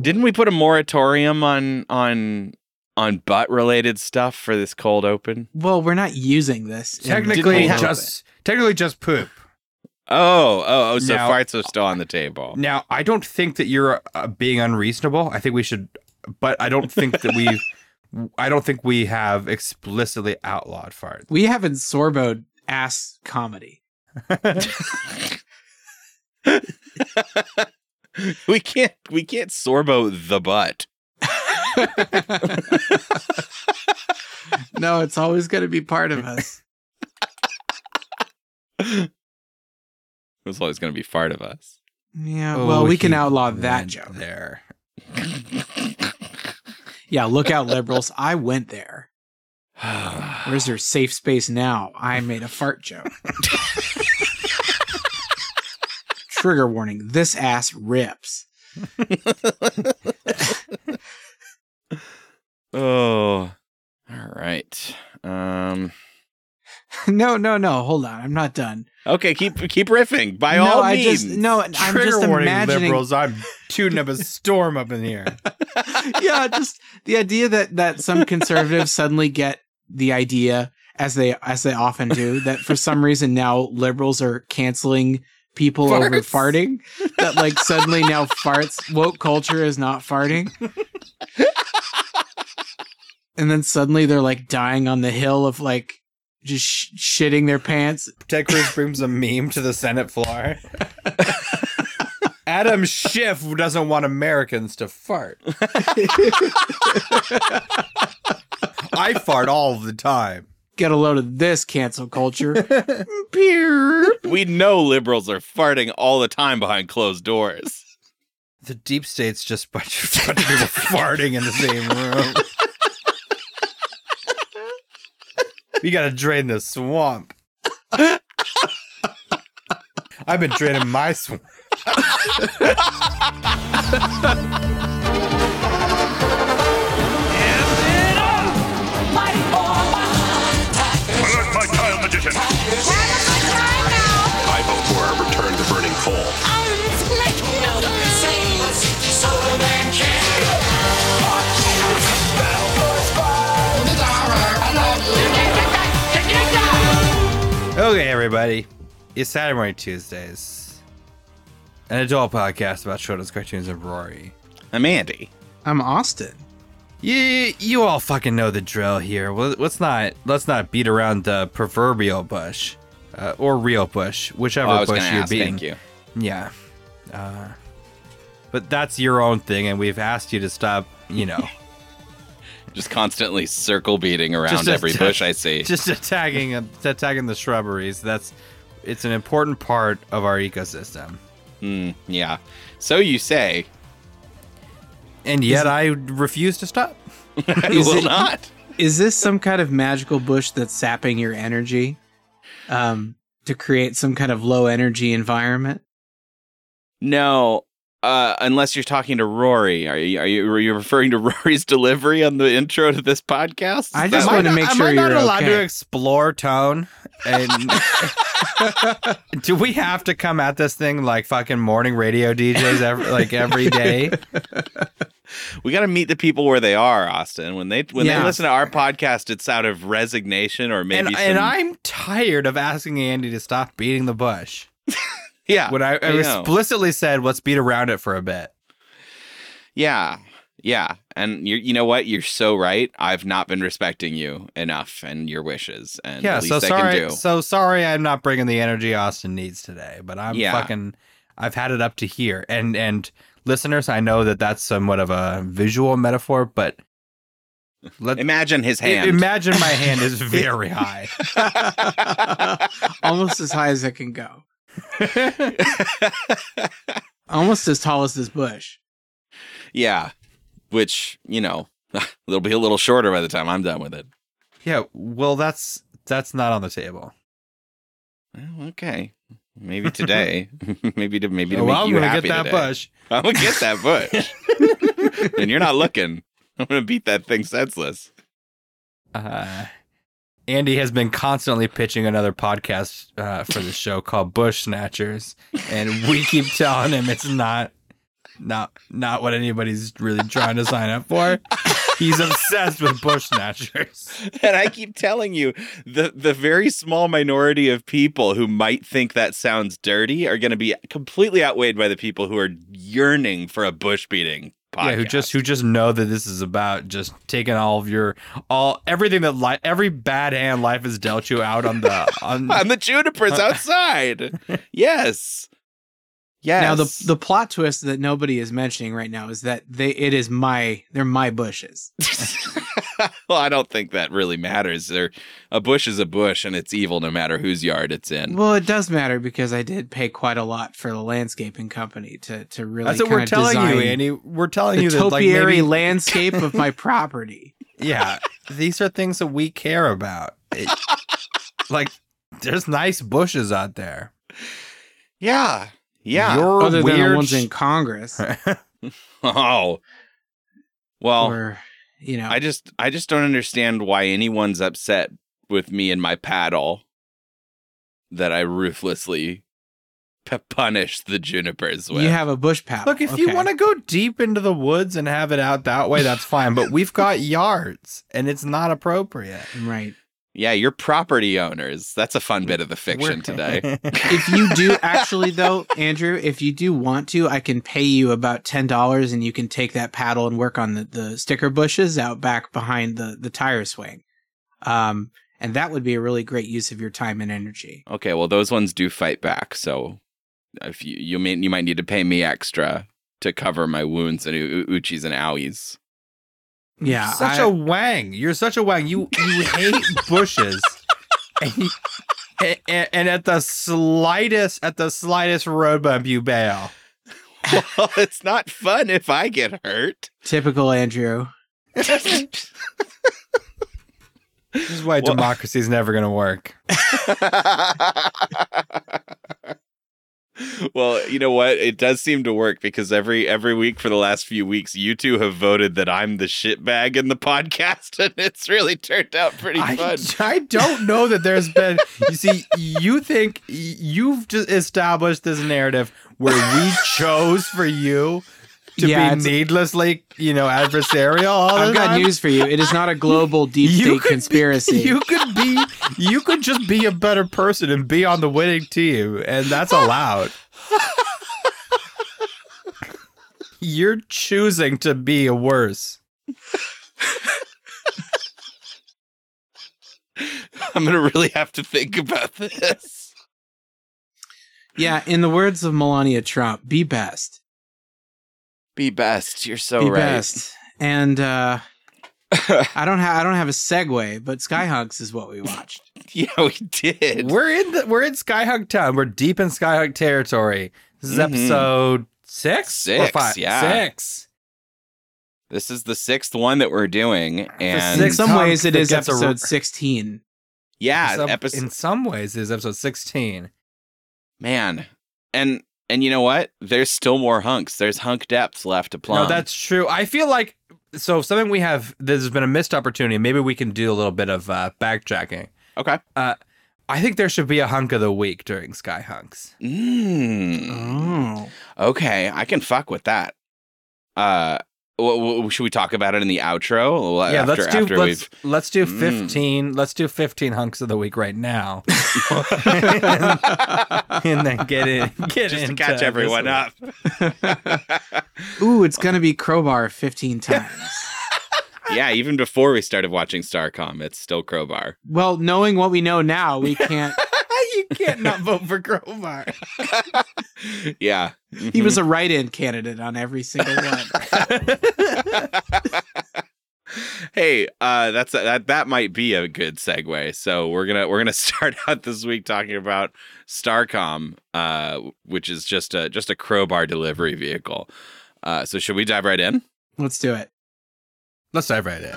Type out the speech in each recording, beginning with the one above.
Didn't we put a moratorium on on on butt related stuff for this cold open? Well, we're not using this. Technically, the cold just technically just poop. Oh, oh, oh! So Now- farts are still on the table. Now, I don't think that you're uh, being unreasonable. I think we should, but I don't think that we, I don't think we have explicitly outlawed farts. We haven't sorboed ass comedy. we can't we can't sorbo the butt. no, it's always going to be part of us. It's always going to be fart of us. Yeah. Oh, well, we can outlaw that joke. there. Yeah. Look out, liberals. I went there. Where's your safe space now? I made a fart joke. Trigger warning. This ass rips. oh, all right. Um. no, no, no. Hold on. I'm not done. Okay, keep keep riffing by no, all I means. just no. I'm Trigger just warning, imagining. liberals. I'm tooting up a storm up in here. yeah, just the idea that that some conservatives suddenly get the idea as they as they often do that for some reason now liberals are canceling people over farting that like suddenly now farts woke culture is not farting and then suddenly they're like dying on the hill of like just sh- shitting their pants Ted Cruz brings a meme to the Senate floor. Adam Schiff doesn't want Americans to fart. I fart all the time. Get a load of this cancel culture Peer. We know liberals are farting all the time behind closed doors. The deep state's just a bunch of, bunch of people farting in the same room. we gotta drain the swamp. I've been draining my swamp. everybody. It's Saturday morning Tuesdays. An adult podcast about children's cartoons and Rory. I'm Andy. i'm austin You you all fucking know the drill here. Well, Let's not let's not beat around the proverbial bush, uh, or real bush, whichever Oh, I was bush you're ask. beating. Thank you. Yeah, uh, but that's your own thing, and we've asked you to stop. You know, Just constantly circle beating around Just every attack- bush I see. just attacking attacking the shrubberies. That's it's an important part of our ecosystem, Hmm, yeah. So you say. and yet I refuse to stop. I Is will it- not. Is this some kind of magical bush that's sapping your energy um, to create some kind of low energy environment? No. Uh, unless you're talking to Rory, are you, are you are you referring to Rory's delivery on the intro to this podcast? I just wanna what- make am I not you're allowed okay. to explore tone? And do we have to come at this thing like fucking morning radio DJs every, like every day? we got to meet the people where they are, Austin. When they when Yeah. they listen to our podcast, it's out of resignation or maybe And, some, and I'm tired of asking Andy to stop beating the bush. Yeah When I, I, I know. explicitly said, let's beat around it for a bit. Yeah. Yeah. And you you know what? You're so right. I've not been respecting you enough and your wishes. And yeah, the least so I can sorry. do. So sorry I'm not bringing the energy Austin needs today, but I'm Yeah. fucking I've had it up to here. And and listeners, I know that that's somewhat of a visual metaphor, but let Imagine his hand. imagine my hand is very high. Almost as high as it can go. Almost as tall as this bush. yeah. Which, you know, it'll be a little shorter by the time I'm done with it. yeah, well that's that's not on the table. Well, okay. Maybe today. maybe to maybe to Oh, make I'm you gonna happy get that today. bush. I'm gonna get that bush. and you're not looking. I'm gonna beat that thing senseless. Uh, Andy has been constantly pitching another podcast uh, for the show called Bush Snatchers, and we keep telling him it's not not not what anybody's really trying to sign up for. He's obsessed with bush snatchers. And I keep telling you, the the very small minority of people who might think that sounds dirty are going to be completely outweighed by the people who are yearning for a bush beating. Podcast. Yeah, who just who just know that this is about just taking all of your all everything that li- every bad hand life has dealt you out on the on on the junipers outside. yes. Yes. Now the the plot twist that nobody is mentioning right now is that they it is my they're my bushes. well, I don't think that really matters. There, a bush is a bush, and it's evil no matter whose yard it's in. Well, it does matter because I did pay quite a lot for the landscaping company to to really. That's what we're telling you, design Andy. We're telling The you that like topiary maybe, landscape of my property. yeah, these are things that we care about. It- like there's nice bushes out there. Yeah, yeah. Your Other than the ones in Congress, oh, well, or you know, I just, I just don't understand why anyone's upset with me and my paddle that I ruthlessly p- punish the junipers with. you have a bush paddle. Look, if you want to go deep into the woods and have it out that way, that's fine. But we've got yards, and it's not appropriate. right. Yeah, you're property owners. That's a fun bit of the fiction today. if you do actually though andrew if you do want to i can pay you about $10 and you can take that paddle and work on the, the sticker bushes out back behind the, the tire swing um, and that would be a really great use of your time and energy Okay, well, those ones do fight back. So if you you may you might need to pay me extra to cover my wounds and u- uchis and owies. Yeah such I- a wang. You're such a wang. You you hate bushes, and, you- and, and- and at the slightest at the slightest road bump, you bail. well, it's not fun if I get hurt. typical andrew This is why Well- democracy is never going to work. well, you know what? It does seem to work because every every week for the last few weeks, you two have voted that I'm the shitbag in the podcast, and it's really turned out pretty I, fun. I don't know that there's been. You see, you think you've just established this narrative where we chose for you to Yeah, be it's- needlessly, you know, adversarial. All the i've got time? news for you it is not a global deep You state could be- conspiracy you could be, you could just be a better person and be on the winning team, and that's allowed. You're choosing to be a worse. I'm gonna really have to think about this. yeah in the words of melania trump be best Be best. You're so be right. best and uh I don't have I don't have a segue, but Skyhunks is what we watched. yeah, we did. We're in the we're in Skyhug Town. We're deep in Skyhug territory. This is Mhm. episode six, or five? yeah. six. This is the sixth one that we're doing, and In some ways, it is that is a- episode sixteen. yeah, In some, episode in some ways, it is episode sixteen. man, and and you know what? There's still more hunks. There's hunk depths left to plumb. No, that's true. I feel like so something we have. There's been a missed opportunity. Maybe we can do a little bit of uh, backtracking. okay. Uh, I think there should be a hunk of the week during Sky Hunks. Mm, Oh, okay, I can fuck with that. Uh, w- w- should we talk about it in the outro? Yeah, after, let's do after let's we've let's do Mm. fifteen. Let's do fifteen hunks of the week right now, and then get in get just to catch everyone up. ooh, it's gonna be crowbar fifteen times. yeah, even before we started watching Starcom, it's still Crowbar. well, knowing what we know now, we can't. You can't not vote for Crowbar. yeah, He was a write-in candidate on every single one. hey, uh, that's that. That might be a good segue. So we're gonna we're gonna start out this week talking about Starcom, uh, which is just a just a crowbar delivery vehicle. Uh, so should we dive right in? Let's do it. Let's dive right in.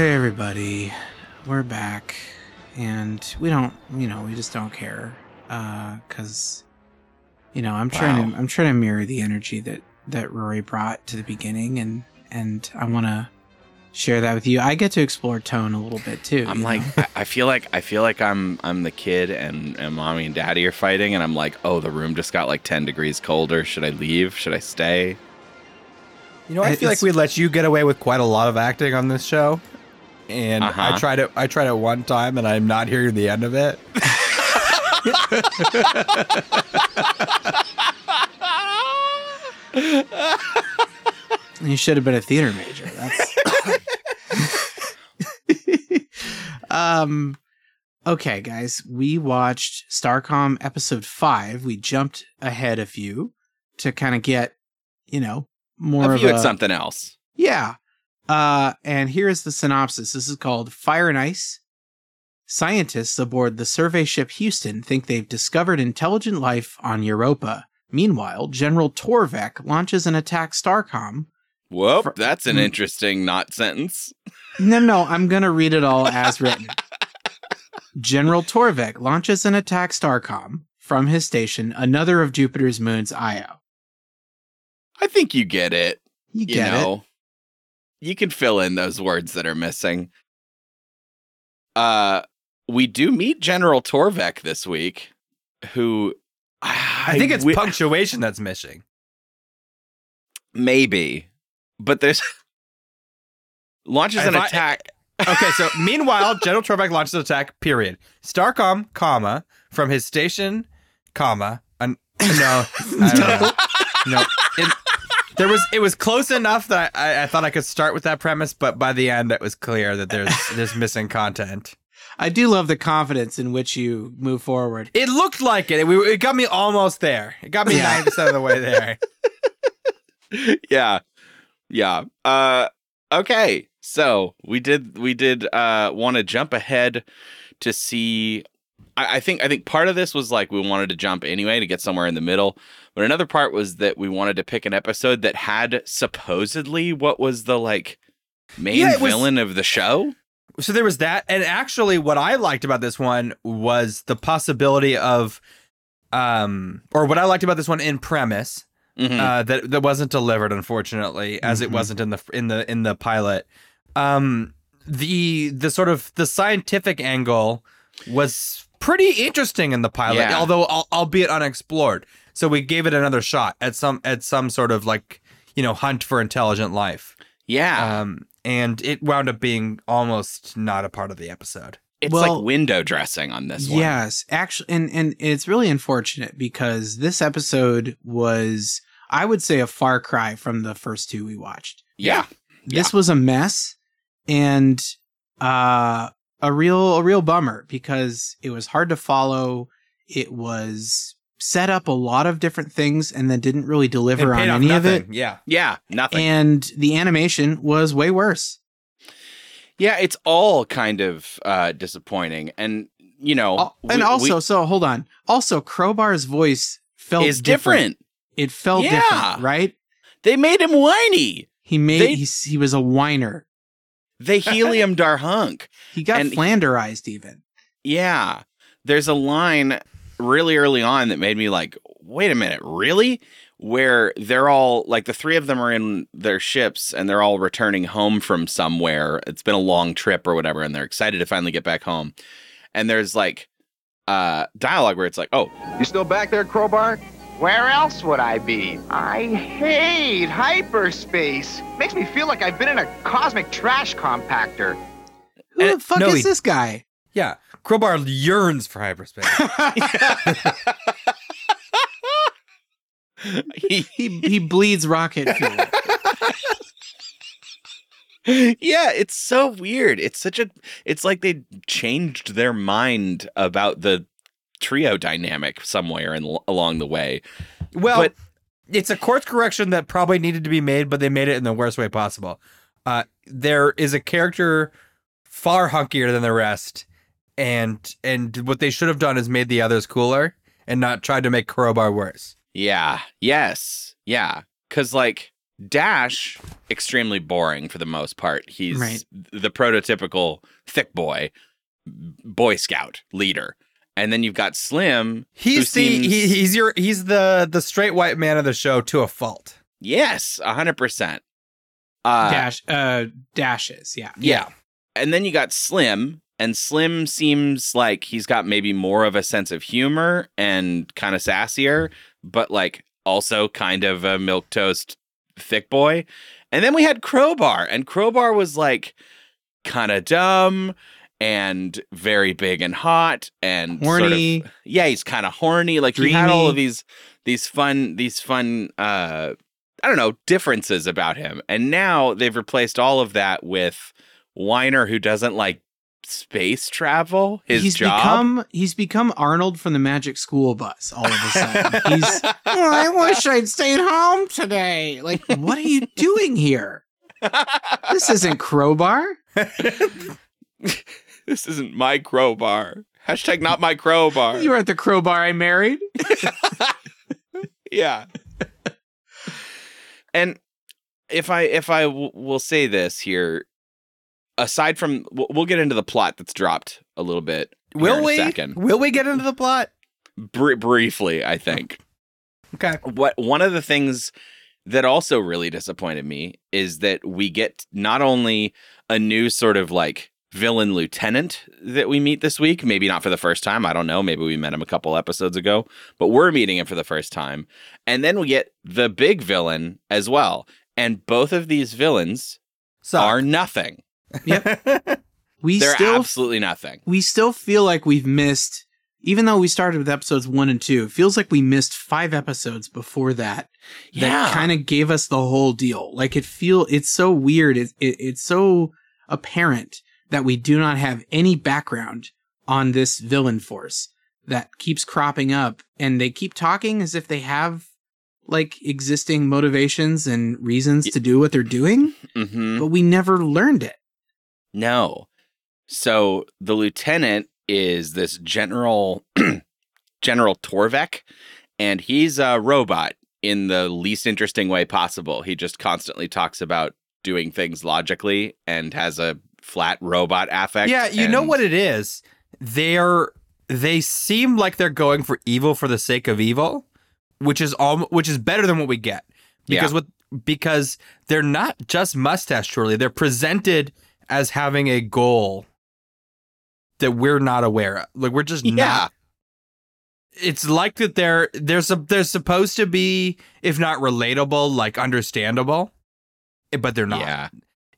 Hey everybody, we're back, and we don't, you know, we just don't care, uh, cause, you know, I'm trying Wow. to, I'm trying to mirror the energy that that Rory brought to the beginning, and and I want to share that with you. I get to explore tone a little bit too. I'm like. I- I feel like I feel like I'm I'm the kid and, and mommy and daddy are fighting, and I'm like, oh, the room just got like ten degrees colder. Should I leave? Should I stay? You know, I It- feel like we let you get away with quite a lot of acting on this show. And Uh-huh. I tried it I tried it one time and I'm not hearing the end of it. you should have been a theater major. That's. um. Okay, guys, we watched Starcom episode five. We jumped ahead a few to kind of get, you know, more a of view a something else. Yeah. Uh, and here's the synopsis. This is called Fire and Ice. Scientists aboard the survey ship Houston think they've discovered intelligent life on Europa. Meanwhile, General Torvek launches an attack Starcom. Whoop, For- that's an Mm. interesting not sentence. No, no, I'm going to read it all as written. General Torvek launches an attack Starcom from his station, another of Jupiter's moons, Io. I think you get it. You You, get it. You can fill in those words that are missing. Uh, we do meet General Torvek this week, who I think it's wi- punctuation that's missing. maybe, but there's launches an I- attack. Okay, so meanwhile, General Torvek launches an attack, period. Starcom, comma, from his station, comma, an, no, I no. It, there was it was close enough that I, I, I thought I could start with that premise, but by the end it was clear that there's there's missing content. I do love the confidence in which you move forward. It looked like it. It, it got me almost there. It got me Yeah. ninety percent of the way there. yeah yeah uh okay so we did we did uh want to jump ahead to see I, I think i think part of this was like we wanted to jump anyway to get somewhere in the middle but another part was that we wanted to pick an episode that had supposedly what was the like main Yeah, it was- villain of the show So there was that, and actually, what I liked about this one was the possibility of, um, or what I liked about this one in premise Mhm. uh, that that wasn't delivered, unfortunately, as it Mhm. wasn't in the in the in the pilot. Um, the the sort of the scientific angle was pretty interesting in the pilot, Yeah. although al- albeit unexplored. So we gave it another shot at some at some sort of like you know hunt for intelligent life. yeah Um, and it wound up being almost not a part of the episode. it's well- like window dressing on this one Yes, actually, and and it's really unfortunate because this episode was, I would say, a far cry from the first two we watched. yeah This was a mess, and uh, a real a real bummer because it was hard to follow. It was set up a lot of different things and then didn't really deliver on off any of it. Yeah. yeah nothing And the animation was way worse. Yeah, it's all kind of uh, disappointing, and you know, Al- we- and we- also, so hold on. Also, Crowbar's voice felt is different. It felt Yeah. different, right? They made him whiny. He made They- he, he was a whiner. They helium dar hunk. He got And- flanderized even. Yeah, there's a line really early on that made me like, wait a minute, really? Where they're all like the three of them are in their ships and they're all returning home from somewhere. It's been a long trip or whatever, and they're excited to finally get back home. And there's like uh dialogue where it's like, oh, You still back there, Crowbar? Where else would I be? I hate hyperspace. Makes me feel like I've been in a cosmic trash compactor. Who the fuck no, is he- this guy? Yeah. Crowbar yearns for hyperspace. he, he he bleeds rocket fuel. yeah, it's so weird. It's such a it's like they changed their mind about the trio dynamic somewhere and along the way. Well, But- it's a course correction that probably needed to be made, but they made it in the worst way possible. Uh, there is a character far hunkier than the rest, and and what they should have done is made the others cooler and not tried to make Crowbar worse. Yeah. Yes. Yeah. Cuz like Dash extremely boring for the most part. He's Right. the prototypical thick boy, boy scout leader. And then you've got Slim. He's the seems- he, he's your he's the the straight white man of the show to a fault. yes, hundred percent. Uh, Dash uh dashes, yeah. Yeah. And then you got Slim, and Slim seems like he's got maybe more of a sense of humor and kind of sassier, but like also kind of a milk toast thick boy. And then we had Crowbar, and Crowbar was like kind of dumb and very big and hot and sort of- Horny. yeah, he's kind of horny. Like he had all of these these fun these fun uh I don't know, differences about him. And now they've replaced all of that with Weiner who doesn't like space travel. His he's job. become he's become Arnold from the Magic School Bus all of a sudden. he's "Oh, I wish I'd stayed home today. Like, what are you doing here? This isn't crowbar. this isn't my crowbar. Hashtag not my crowbar. You were at the crowbar I married. yeah. and if I if I w- will say this here, aside from we'll, get into the plot that's dropped a little bit. Will in a we? second Will we get into the plot? Br- briefly? I think. Okay. what one of the things that also really disappointed me is that we get not only a new sort of like villain lieutenant that we meet this week maybe not for the first time i don't know maybe we met him a couple episodes ago but we're meeting him for the first time and then we get the big villain as well and both of these villains So are nothing We they're still absolutely nothing we still feel like we've missed even though we started with episodes one and two, it feels like we missed five episodes before that. Yeah. That kind of gave us the whole deal. Like it feel it's so weird. It, it it's so apparent that we do not have any background on this villain force that keeps cropping up and they keep talking as if they have like existing motivations and reasons to do what they're doing, hmm but we never learned it. No. So the lieutenant is this general General Torvek, and he's a robot in the least interesting way possible. He just constantly talks about doing things logically and has a flat robot affect. yeah, you know what it is. They're they seem like they're going for evil for the sake of evil, which is all which is better than what we get. Because Yeah. with because they're not just mustache twirly, they're presented as having a goal that we're not aware of. Like we're just Yeah. not it's like that they're there's a they're supposed to be if not relatable like understandable eh, but they're not Yeah.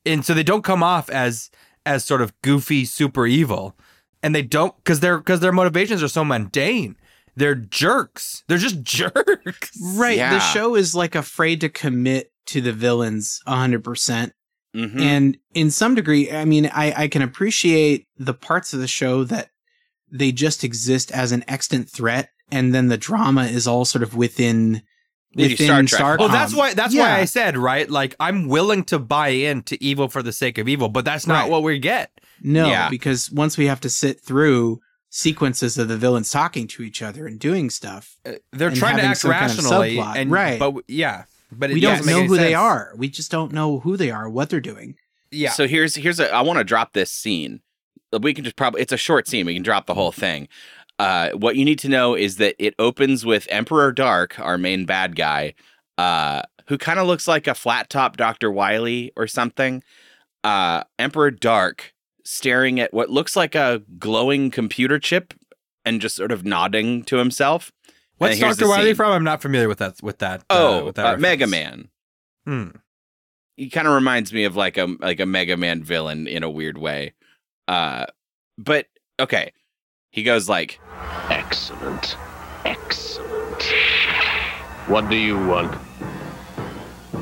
and so they don't come off as as sort of goofy super evil and they don't because their because their motivations are so mundane they're jerks they're just jerks Right. Yeah. The show is like afraid to commit to the villains 100%. Mhm. And in some degree, I mean, I, I can appreciate the parts of the show that they just exist as an extant threat. And then the drama is all sort of within, within Star Trek. Starcom. well that's why that's why i said right like i'm willing to buy into evil for the sake of evil but that's not Right. what we get No, Yeah. because once we have to sit through sequences of the villains talking to each other and doing stuff, Uh, they're And trying to act some kind of rationally and Right. but yeah but it we don't know any who they are. We just don't know who they are, what they're doing. yeah So here's here's a I want to drop this scene. We can just probably it's a short scene. We can drop the whole thing. Uh, what you need to know is that it opens with Emperor Dark, our main bad guy, uh, who kind of looks like a flat top Doctor Wily or something. Uh, Emperor Dark staring at what looks like a glowing computer chip and just sort of nodding to himself. What's And here's dr the wily scene. from i'm not familiar with that with that uh, Oh, with that uh, Mega. Man. hmm. he kind of reminds me of like a like a Mega Man villain in a weird way. Uh but okay. He goes like, Excellent. Excellent. What do you want?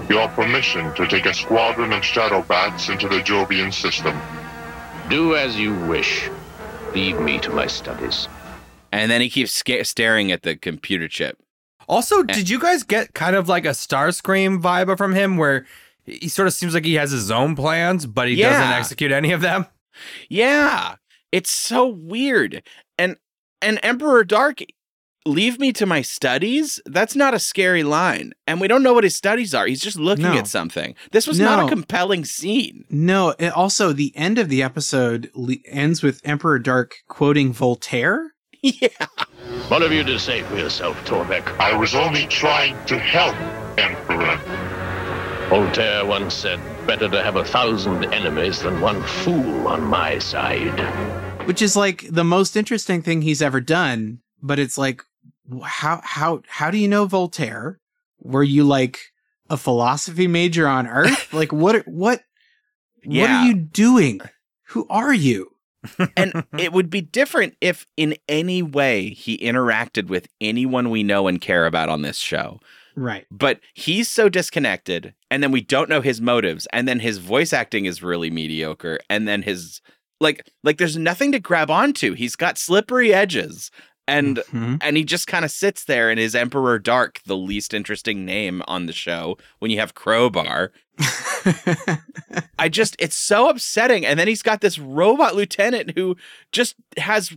Your permission to take a squadron of shadow bats into the Jovian system. Do as you wish. Leave me to my studies. And then he keeps sca- staring at the computer chip. Also, did you guys get kind of like a Starscream vibe from him where he sort of seems like he has his own plans, but he doesn't execute any of them? Yeah, it's so weird. And and Emperor Dark leave me to my studies. That's not a scary line. And we don't know what his studies are. He's just looking No. at something. This was not a compelling scene. No, it also the end of the episode le- ends with Emperor Dark quoting Voltaire. yeah. What have you to say for yourself, Torvek? I was only trying to help, Emperor. Voltaire once said, better to have a thousand enemies than one fool on my side. which is like the most interesting thing he's ever done but it's like how how how do you know voltaire were you like a philosophy major on earth like what what what are you doing who are you and it would be different if in any way he interacted with anyone we know and care about on this show. right But he's so disconnected, and then we don't know his motives, and then his voice acting is really mediocre, and then his like like there's nothing to grab onto. He's got slippery edges. And Mhm. and he just kind of sits there and is Emperor Dark, the least interesting name on the show when you have Crowbar. I just it's so upsetting. And then he's got this robot lieutenant who just has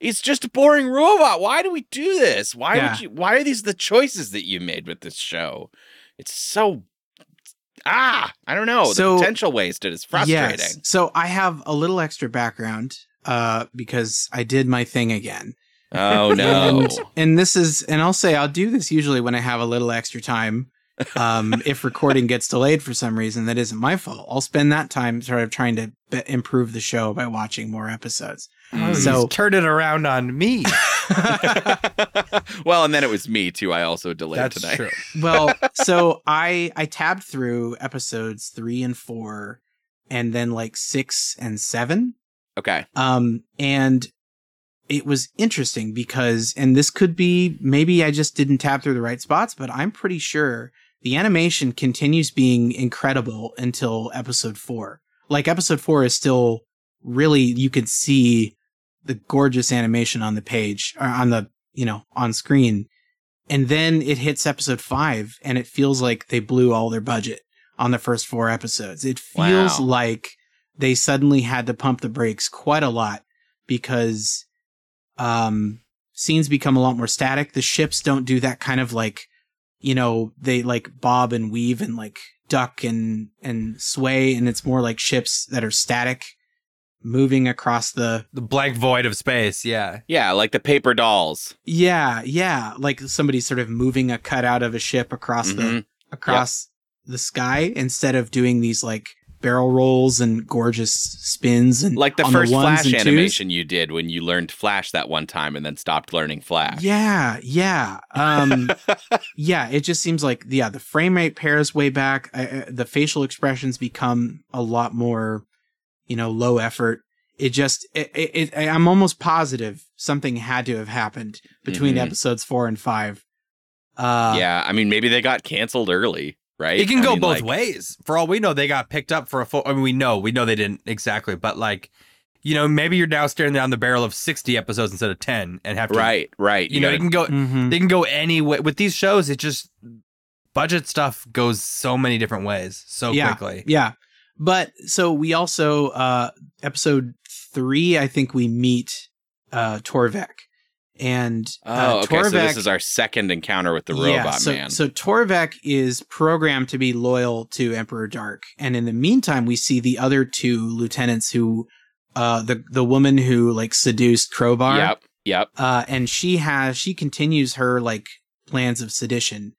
it's just a boring robot. Why do we do this? Why Yeah. would you why are these the choices that you made with this show? It's so ah, I don't know. So- the potential wasted is frustrating. Yes. So I have a little extra background uh, because I did my thing again. Oh no. And, and this is, and I'll say I'll do this usually when I have a little extra time. Um, if recording gets delayed for some reason, that isn't my fault. I'll spend that time sort of trying to be- improve the show by watching more episodes. Mm. So- He's turned it around on me. well, and then it was me too. I also delayed That's tonight. true. well, so I I tabbed through episodes three and four, and then like six and seven. Okay. Um, and it was interesting because, and this could be maybe I just didn't tap through the right spots, but I'm pretty sure the animation continues being incredible until episode four. Like episode four is still really, you could see the gorgeous animation on the page or on the, you know, on screen. And then it hits episode five and it feels like they blew all their budget on the first four episodes. It feels Wow. like they suddenly had to pump the brakes quite a lot because um scenes become a lot more static. The ships don't do that kind of like you know, they like bob and weave and like duck and and sway and it's more like ships that are static moving across the The blank void of space. Yeah. Yeah, like the paper dolls. yeah, yeah, like somebody sort of moving a cutout of a ship across the Mhm. across the sky instead of doing these like barrel rolls and gorgeous spins and Like the first ones Flash animation you did when you learned Flash that one time and then stopped learning Flash. Yeah, yeah. Um yeah, it just seems like yeah, the frame rate pairs way back. I, the facial expressions become a lot more, you know, low effort. It just, it, it, it, I'm almost positive something had to have happened between Mhm. episodes four and five. Uh, yeah, I mean, maybe they got canceled early, right? It can I go mean, both like- ways. For all we know, they got picked up for a full. I mean, we know, we know they didn't exactly, but like, you know, maybe you're now staring down the barrel of 60 episodes instead of 10 and have to, Right, right. You know, gotta- it can go, mhm. they can go any way. With these shows, it just, budget stuff goes so many different ways so yeah, quickly. Yeah. But so we also, uh, episode three, I think we meet, uh, Torvek. And, oh, uh, okay. So this is our second encounter with the Yeah, robot so, man. So Torvek is programmed to be loyal to Emperor Dark, and in the meantime, we see the other two lieutenants who, uh, the the woman who like seduced Crowbar, yep, yep. uh, and she has she continues her like plans of sedition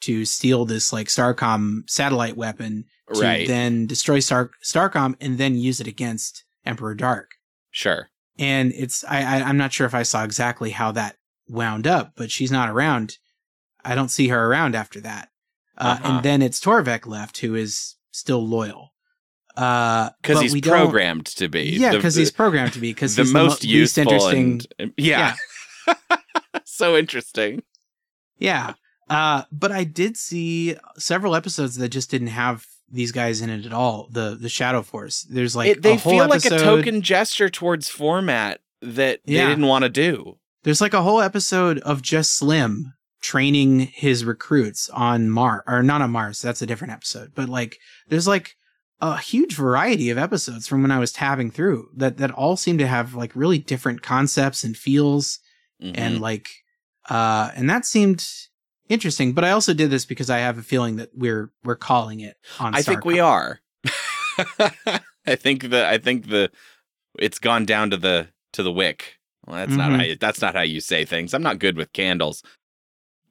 to steal this like Starcom satellite weapon to Right. then destroy Star Starcom and then use it against Emperor Dark Sure. And it's I, I I'm not sure if I saw exactly how that wound up, but she's not around. I don't see her around after that. Uh, Uh-huh. And then it's Torvek left, who is still loyal. Uh, Because he's programmed to be. Yeah, because he's programmed to be. Because the he's most the mo- least interesting. and yeah. so interesting. Yeah. Uh, but I did see several episodes that just didn't have these guys in it at all. The the Shadow Force. There's like It- they a whole feel like a token gesture towards format that Yeah. they didn't want to do. There's like a whole episode of just Slim training his recruits on Mars, or not on Mars. That's a different episode. But like, there's like a huge variety of episodes from when I was tabbing through that that all seem to have like really different concepts and feels Mhm. and like Uh, and that seemed interesting. But I also did this because I have a feeling that we're we're calling it on. I think we are. I think the I think the it's gone down to the to the wick. Well, that's not Mhm. how you, that's not how you say things. I'm not good with candles.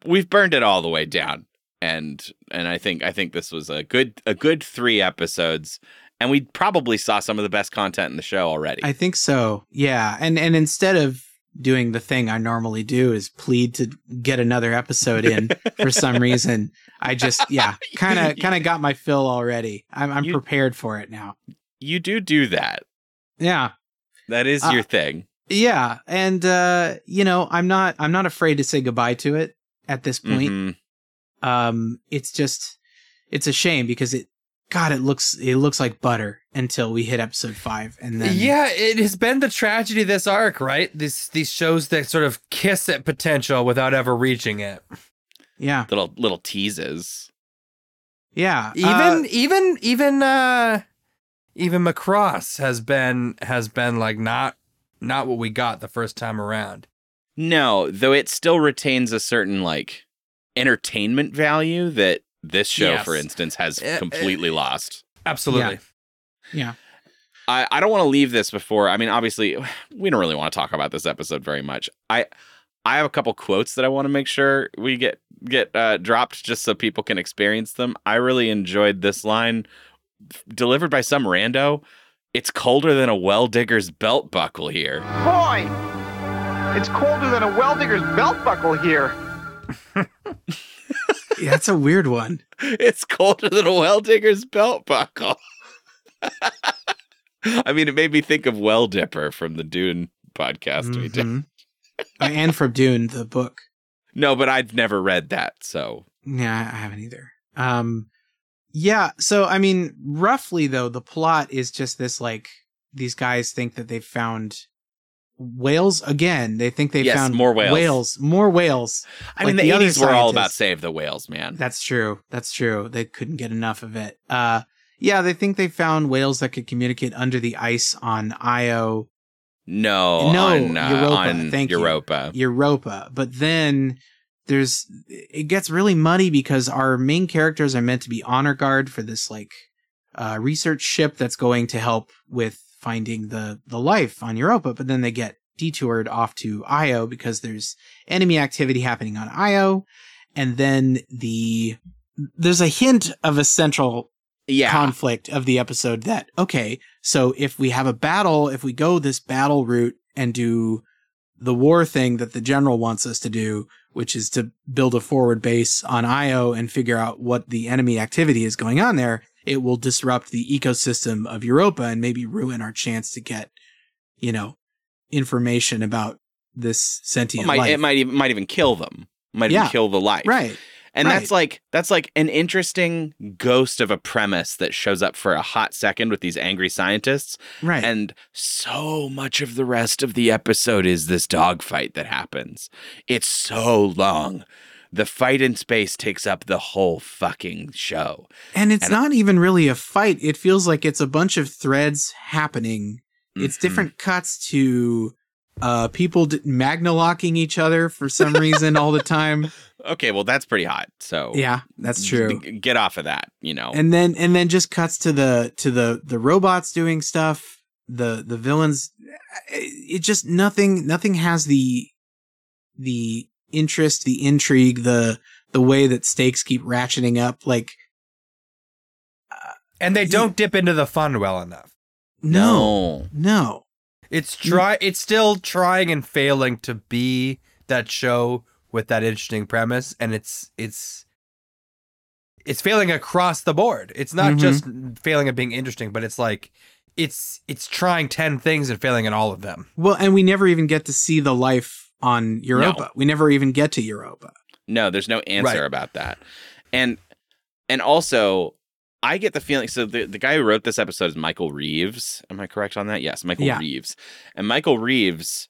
We've burned it all the way down, and and I think I think this was a good a good three episodes, and we probably saw some of the best content in the show already. I think so. Yeah, and and instead of doing the thing I normally do is plead to get another episode in for some reason, I just yeah kind of kind of got my fill already. I'm I'm You- prepared for it now. you do do that. Yeah. That is Uh, your thing. Yeah, and uh, you know, I'm not I'm not afraid to say goodbye to it at this point. Mhm. Um it's just it's a shame because it god it looks it looks like butter until we hit episode 5 and then yeah, it has been the tragedy of this arc, right? These these shows that sort of kiss at potential without ever reaching it. Yeah. Little little teases. Yeah. Even uh, even even uh even Macross has been has been like not not what we got the first time around. No, though it still retains a certain like entertainment value that this show, Yes. for instance, has Uh, uh, completely lost. Absolutely. yeah. I, I don't want to leave this before. I mean, obviously, we don't really want to talk about this episode very much. I I have a couple quotes that I want to make sure we get get uh, dropped just so people can experience them. I really enjoyed this line delivered by some rando. It's colder than a well digger's belt buckle here. Boy, it's colder than a well digger's belt buckle here. Yeah, that's a weird one. it's colder than a well digger's belt buckle. I mean, it made me think of Well Dipper from the Dune podcast we did. Mhm. Uh, and from Dune, the book. No, but I've never read that, so Yeah, I haven't either. Um, yeah. So, I mean, roughly though, the plot is just this: like these guys think that they've found whales again. They think they Yes, found more whales. Whales, more whales. I Like mean, the, the other eighties were all about save the whales, man. That's true. That's true. They couldn't get enough of it. Uh, yeah, they think they found whales that could communicate under the ice on Io, no, No, on, uh, Europa. on Thank you. Europa. Europa. But then there's it gets really muddy because our main characters are meant to be honor guard for this like uh, research ship that's going to help with finding the the life on Europa. But then they get detoured off to Io because there's enemy activity happening on Io, and then the there's a hint of a central Yeah, conflict of the episode that okay so if we have a battle if we go this battle route and do the war thing that the general wants us to do which is to build a forward base on io and figure out what the enemy activity is going on there it will disrupt the ecosystem of europa and maybe ruin our chance to get you know information about this it sentient might, life it might even might even kill them. Might Yeah. even kill the life. right And right. that's like that's like an interesting ghost of a premise that shows up for a hot second with these angry scientists. right And so much of the rest of the episode is this dogfight that happens. It's so long. The fight in space takes up the whole fucking show. And it's And- not even really a fight. It feels like it's a bunch of threads happening. It's Mhm. different cuts to uh, people d- magna locking each other for some reason all the time. Okay, well that's pretty hot. So Yeah, that's true. g- Get off of that, you know. And then and then just cuts to the to the the robots doing stuff. The the villains. It just nothing nothing has the the interest, the intrigue, the the way that stakes keep ratcheting up. Like And they don't dip into the fun well enough. no, no. It's try it's still trying and failing to be that show with that interesting premise and it's it's it's failing across the board. It's not Mhm. just failing at being interesting, but it's like it's it's trying 10 things and failing at all of them. Well, and we never even get to see the life on Europa. We never even get to Europa. No, there's no answer Right. about that. And and also I get the feeling so the, the guy who wrote this episode is Michael Reaves. Am I correct on that? Yes, Michael Yeah. Reaves. And Michael Reaves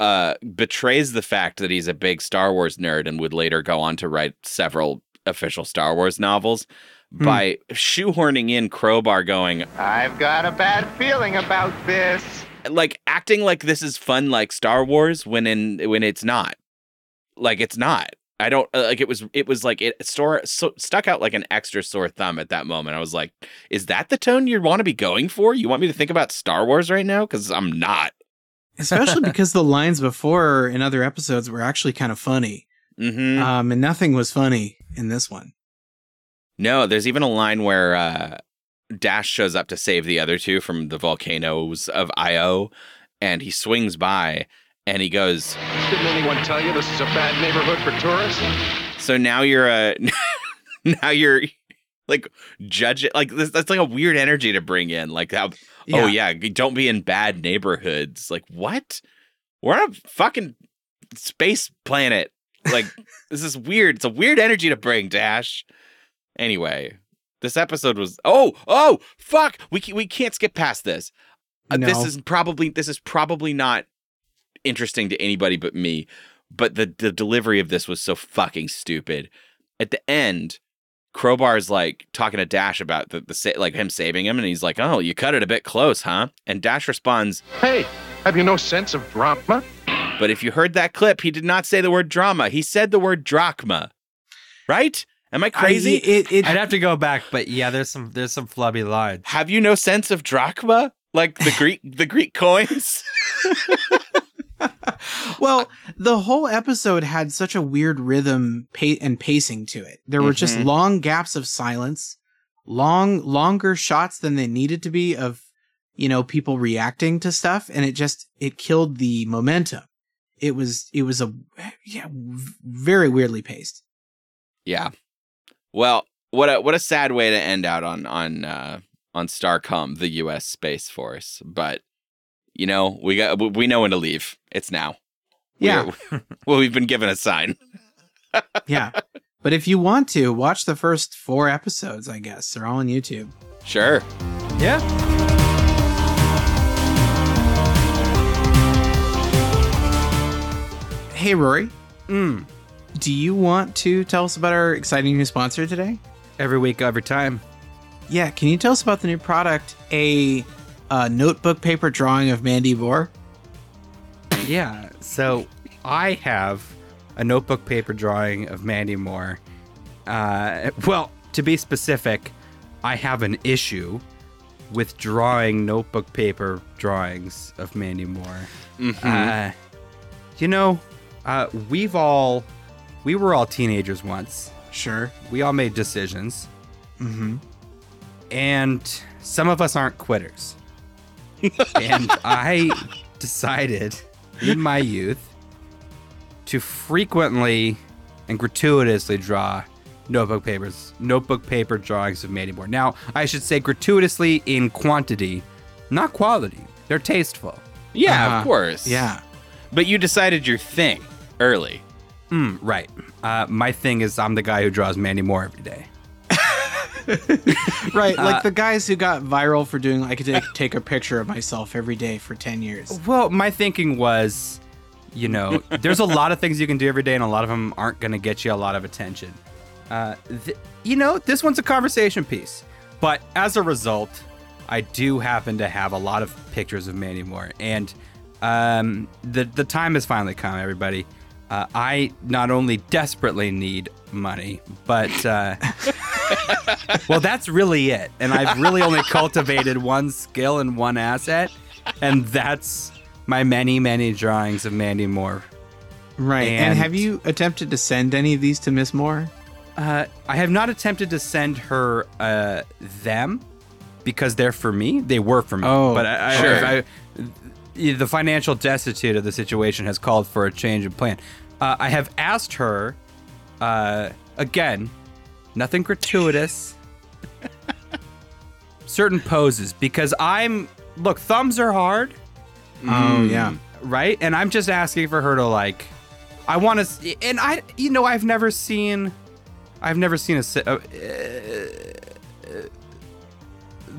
uh betrays the fact that he's a big Star Wars nerd and would later go on to write several official Star Wars novels Hmm. by shoehorning in Crowbar going I've got a bad feeling about this. Like acting like this is fun like Star Wars when in when it's not. like it's not. I don't uh, like it was it was like it store so, stuck out like an extra sore thumb at that moment. I was like, is that the tone you want to be going for? You want me to think about Star Wars right now cuz I'm not. Especially because the lines before in other episodes were actually kind of funny. Mhm. Um, and nothing was funny in this one. No, there's even a line where uh, Dash shows up to save the other two from the volcanoes of Io, and he swings by and he goes, Didn't anyone tell you this is a bad neighborhood for tourists? "So now you're a now you're like judge it like this, that's like a weird energy to bring in like how oh yeah don't be in bad neighborhoods like what? We're on a fucking space planet like this is weird it's a weird energy to bring Dash. Anyway this episode was oh oh fuck we ca- we can't skip past this. Uh, this is probably this is probably not interesting to anybody but me but the the delivery of this was so fucking stupid. At the end Crowbar's like talking to Dash about the, the sa- like him saving him and he's like oh you cut it a bit close huh? And Dash responds Hey, have you no sense of drama? but if you heard that clip he did not say the word drama. He said the word drachma. Right am I crazy I, it, it, I'd have to go back, but yeah, there's some there's some flubby lines. have you no sense of drachma like the greek the greek coins well, the whole episode had such a weird rhythm pa- and pacing to it. There were just Mhm. long gaps of silence, long, longer shots than they needed to be of, you know, people reacting to stuff, and it just it killed the momentum. It was it was a yeah very weirdly paced. Yeah. Well, what a what a sad way to end out on on uh on Starcom, the US Space Force. But you know, we got we- we know when to leave. It's now. We Yeah. are- well, we've been given a sign. Yeah. But if you want to watch the first four episodes, I guess they're all on YouTube. Sure. Yeah. Hey, Rory, Mm. Do you want to tell us about our exciting new sponsor today? Every week, every time. Yeah, can you tell us about the new product, a, uh notebook paper drawing of Mandy Moore? Yeah. So I have a notebook paper drawing of Mandy Moore. Uh, well, to be specific, I have an issue with drawing notebook paper drawings of Mandy Moore. Mhm. Uh, you know, uh, we've all, we were all teenagers once. Sure. We all made decisions, Mm-hmm. and some of us aren't quitters. and I decided in my youth to frequently and gratuitously draw notebook papers, notebook paper drawings of Mandy Moore. Now, I should say gratuitously in quantity, not quality. They're tasteful. yeah, Uh-huh. of course. Yeah. But you decided your thing early. Mm, right. Uh, my thing is, I'm the guy who draws Mandy Moore every day. Right. Uh, like the guys who got viral for doing, I could take, take a picture of myself every day for 10 years. Well, my thinking was, you know, there's a lot of things you can do every day, and a lot of them aren't going to get you a lot of attention. Uh, th- you know, this one's a conversation piece. But as a result, I do happen to have a lot of pictures of Mandy Moore, and um, the the time has finally come, everybody. Uh, I not only desperately need money, but uh, well, that's really it. And I've really only cultivated one skill and one asset, and that's my many, many drawings of Mandy Moore. Right. And, And- have you attempted to send any of these to Miss Moore? Uh, I have not attempted to send her uh, them because they're for me. They were for me. Oh, but I, I- sure. I, the financial destitute of the situation has called for a change of plan. Uh, I have asked her uh, again, nothing gratuitous. certain poses because I'm look thumbs are hard Oh, yeah. right? And I'm just asking for her to like, I want to, and I, you know, I've never seen, I've never seen a, uh, uh,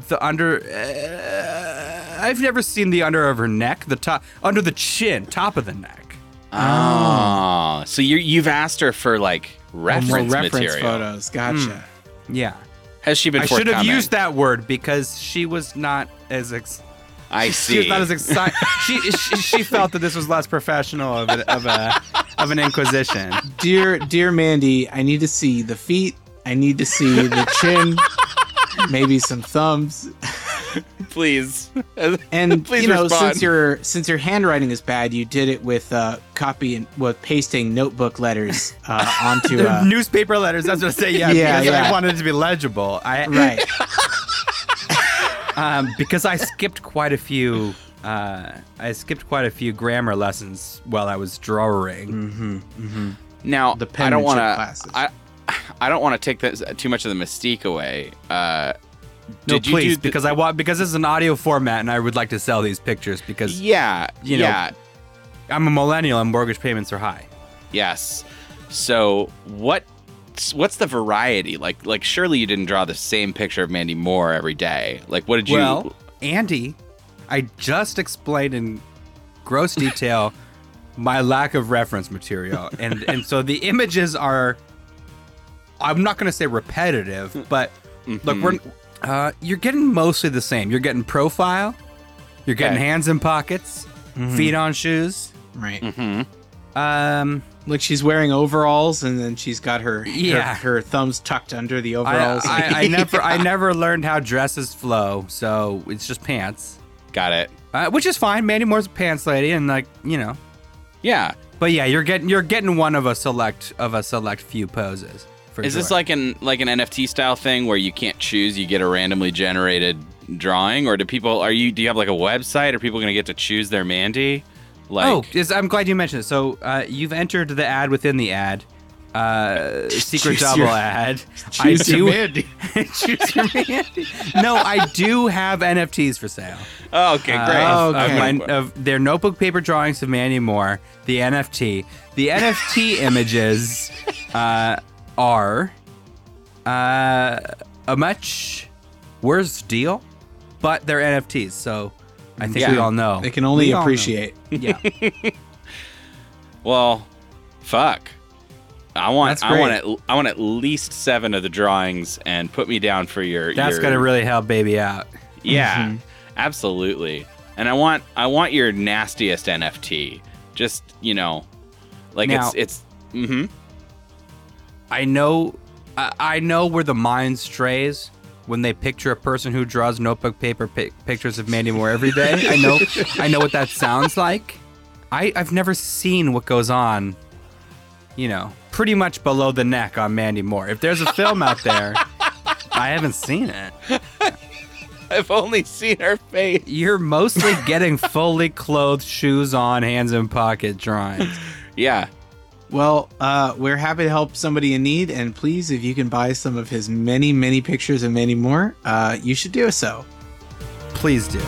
the under, uh, I've never seen the under of her neck, the top, under the chin, top of the neck. Oh. So you you've asked her for like More reference, reference material. photos. Gotcha. Yeah, Has she been I should have used that word because she was not as. Ex- I She see. was not as excited. she, she she felt that this was less professional of a, of a of an inquisition. dear, dear Mandy, I need to see the feet. I need to see the chin. Maybe some thumbs. Please. And Please you know, respond. since your since your handwriting is bad, you did it with uh, copy and with pasting notebook letters uh, onto. Uh, Newspaper letters. I was gonna say yeah, Yeah, because yeah. I wanted it to be legible. I right. um, because I skipped quite a few. Uh, I skipped quite a few grammar lessons while I was drawing. Mm-hmm. Mm-hmm. Now, The I don't penmanship want to. classes. I I don't want to take this too much of the mystique away. Uh, No, please, the- because I want because this is an audio format, and I would like to sell these pictures because yeah, you know- yeah, I'm a millennial and mortgage payments are high. yes. So what? What's the variety like? Like, surely you didn't draw the same picture of Mandy Moore every day. Like, what did you? Well, Andy, I just explained in gross detail my lack of reference material, and and so the images are. I'm not going to say repetitive, but look, we're uh, you're getting mostly the same. You're getting profile, you're getting Okay. hands in pockets, feet on shoes. Right. Mhm. Um, Like she's wearing overalls, and then she's got her Yeah. her, her thumbs tucked under the overalls. I, I never I never learned how dresses flow, so it's just pants, got it. uh, which is fine. Mandy Moore's a pants lady, and like you know, Yeah. But yeah, you're getting you're getting one of a select of a select few poses. For Is this like an like an NFT style thing where you can't choose, you get a randomly generated drawing, or do people are you do you have like a website? Are people gonna get to choose their Mandy? Like, oh, I'm glad you mentioned it. So uh, you've entered the ad within the ad, uh, secret double your- ad. Choose I your Mandy. choose your Mandy. No, I do have NFTs for sale. oh, okay, Uh, great. of- Okay. Of, my, of their notebook paper drawings of Mandy Moore, the NFT. The NFT images uh, are uh, a much worse deal, but they're NFTs, so I think we all know. They can only We appreciate. Yeah. Well, fuck. I want I want at, I want at least seven of the drawings and put me down for your. That's your, gonna really help baby out. Yeah, Mhm. absolutely. And I want I want your nastiest NFT. Just you know, like Now- it's it's. Mm-hmm. I know, I, I know where the mind strays when they picture a person who draws notebook paper pi- pictures of Mandy Moore every day. I know, I know what that sounds like. I, I've never seen what goes on, you know, pretty much below the neck on Mandy Moore. If there's a film out there, I haven't seen it. I've only seen her face. You're mostly getting fully clothed, shoes on, hands in pocket drawings. Yeah. Well, uh, we're happy to help somebody in need, and please, if you can buy some of his many, many pictures and many more, uh, you should do so. Please do.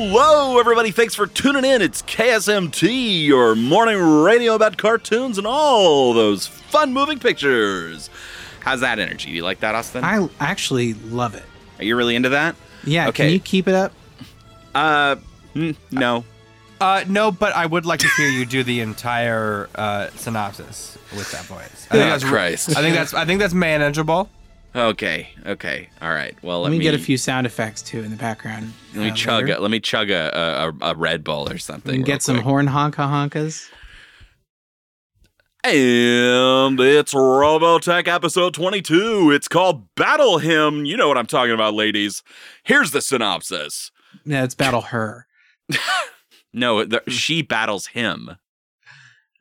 Hello, everybody. Thanks for tuning in. It's KSMT, your morning radio about cartoons and all those fun moving pictures. How's that energy? Do you like that, Austin? I actually love it. Are you really into that? Yeah, Okay. can you keep it up? Uh, mm, no. Uh, no, but I would like to hear you do the entire uh, synopsis with that voice. I think Oh, that's Christ. I think that's I think that's manageable. Okay. Okay. All right. Well, Let, let, me, get a few sound effects too in the background. Let me uh, chug. later. A, let me chug a a, a Red Bull or something. Get some quick. horn honka honkas. And it's Robotech episode 22. It's called Battle Him. You know what I'm talking about, ladies. Here's the synopsis. No, it's battle her. No, the, she battles him.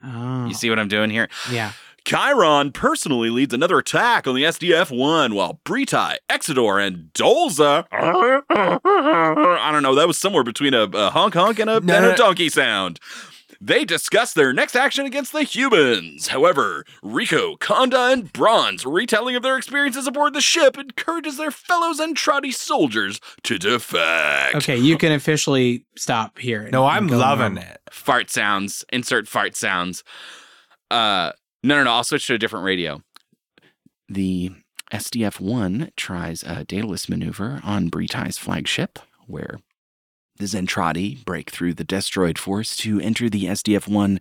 Oh, You see what I'm doing here? yeah. Khyron personally leads another attack on the SDF 1, while Breetai, Exedore, and Dolza. I don't know, that was somewhere between a, a honk honk and a, No, and a donkey sound. They discuss their next action against the humans. However, Rico, Konda, and Bron's, retelling of their experiences aboard the ship, encourages their fellow Zentraedi soldiers to defect. Okay, you can officially stop here. No, I'm loving normal. it. Fart sounds. Insert fart sounds. Uh, no, no, no. I'll switch to a different radio. The SDF 1 tries a Daedalus maneuver on Breetai's flagship, where the Zentraedi break through the destroyed force to enter the SDF 1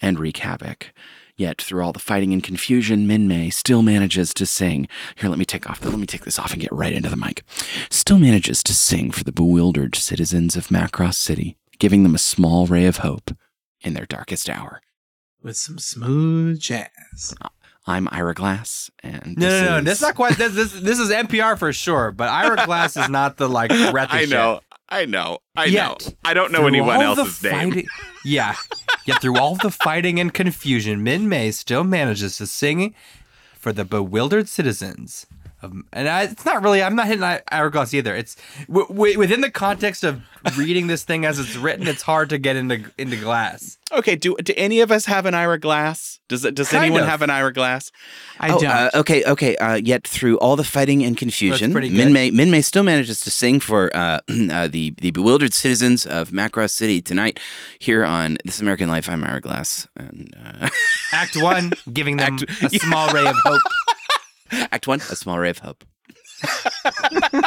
and wreak havoc. Yet, through all the fighting and confusion, Minmay still manages to sing. Here, let me take off. Let me take this off and get right into the mic. Still manages to sing for the bewildered citizens of Macross City, giving them a small ray of hope in their darkest hour. With some smooth jazz. I'm Ira Glass, and No, this no, no. is- That's not quite. This, this this is NPR for sure. But Ira Glass is not the like. breath of I know, I know, I Yet, know. I don't know anyone all the else's name. fighting- Yeah. Yet through all the fighting and confusion, Minmay still manages to sing for the bewildered citizens. Of, and I, it's not really. I'm not hitting I- Ira Glass either. It's w- w- within the context of reading this thing as it's written. It's hard to get into into Glass. Okay, do do any of us have an Ira Glass? Does it, does Kind anyone of. have an Ira Glass? I oh, don't. uh, okay, okay. Uh, yet through all the fighting and confusion, pretty good. Minmay Minmay still manages to sing for uh, uh, the the bewildered citizens of Macross City tonight here on This American Life. I'm Ira Glass, and uh, Act one, giving them Act- a small ray of hope. Act One, a small ray of hope.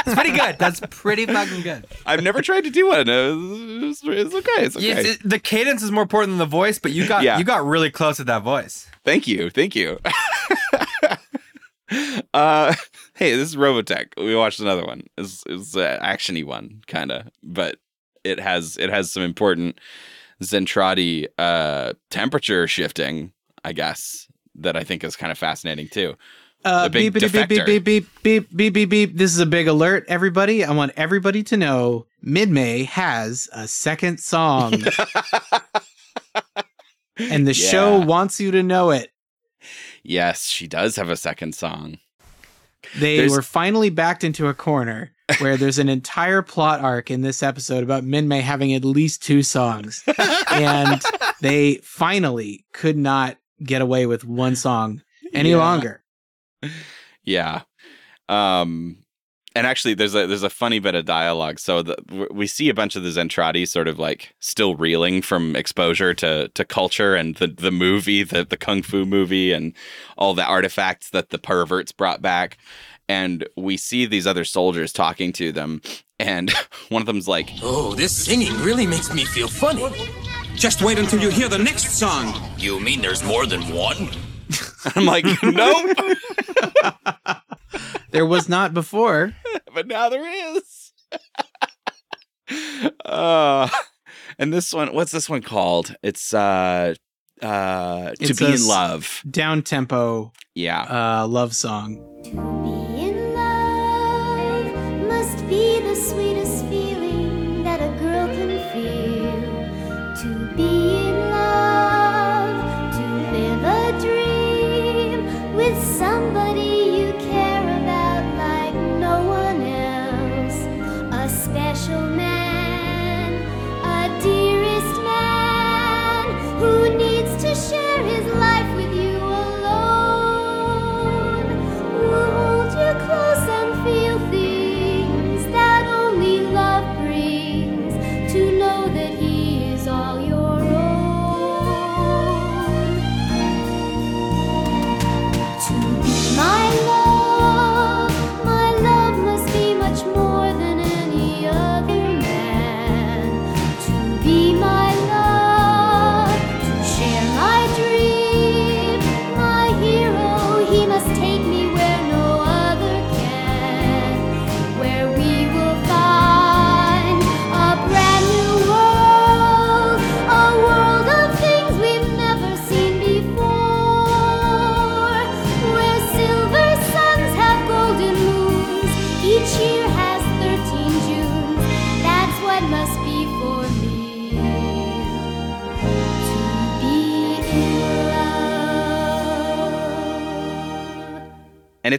It's pretty good. That's pretty fucking good. I've never tried to do one. Uh, It's, it's okay. It's okay. It's- it- the cadence is more important than the voice, but you got Yeah. you got really close with that voice. Thank you. Thank you. uh, hey, this is Robotech. We watched another one. It's it's an actiony one, kind of, but it has it has some important Zentraedi uh, temperature shifting, I guess, that I think is kind of fascinating too. Uh, beep, beep, beep, beep, beep, beep, beep, beep, beep. This is a big alert, everybody. I want everybody to know Minmay has a second song. and the show wants you to know it. Yes, she does have a second song. They There's- were finally backed into a corner where there's an entire plot arc in this episode about Minmay having at least two songs. and they finally could not get away with one song any Yeah. longer. Yeah. Um and actually there's a there's a funny bit of dialogue. So the, we see a bunch of the Zentraedi sort of like still reeling from exposure to to culture and the the movie, the the kung fu movie and all the artifacts that the perverts brought back. And we see these other soldiers talking to them and one of them's like, Oh, this singing really makes me feel funny. Just wait until you hear the next song. You mean there's more than one? I'm like, nope, There was not before. but now there is. uh and this one what's this one called? It's uh uh to It's be a in love. Down tempo Yeah. uh, love song.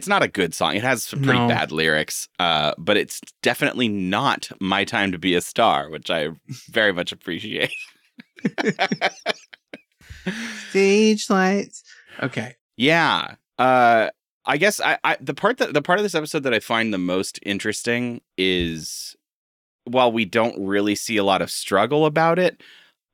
It's not a good song. It has some pretty No. bad lyrics. Uh but it's definitely not My Time to Be a Star, which I very much appreciate. Stage lights. Okay. Yeah. Uh I guess I, I the part that the part of this episode that I find the most interesting is while we don't really see a lot of struggle about it,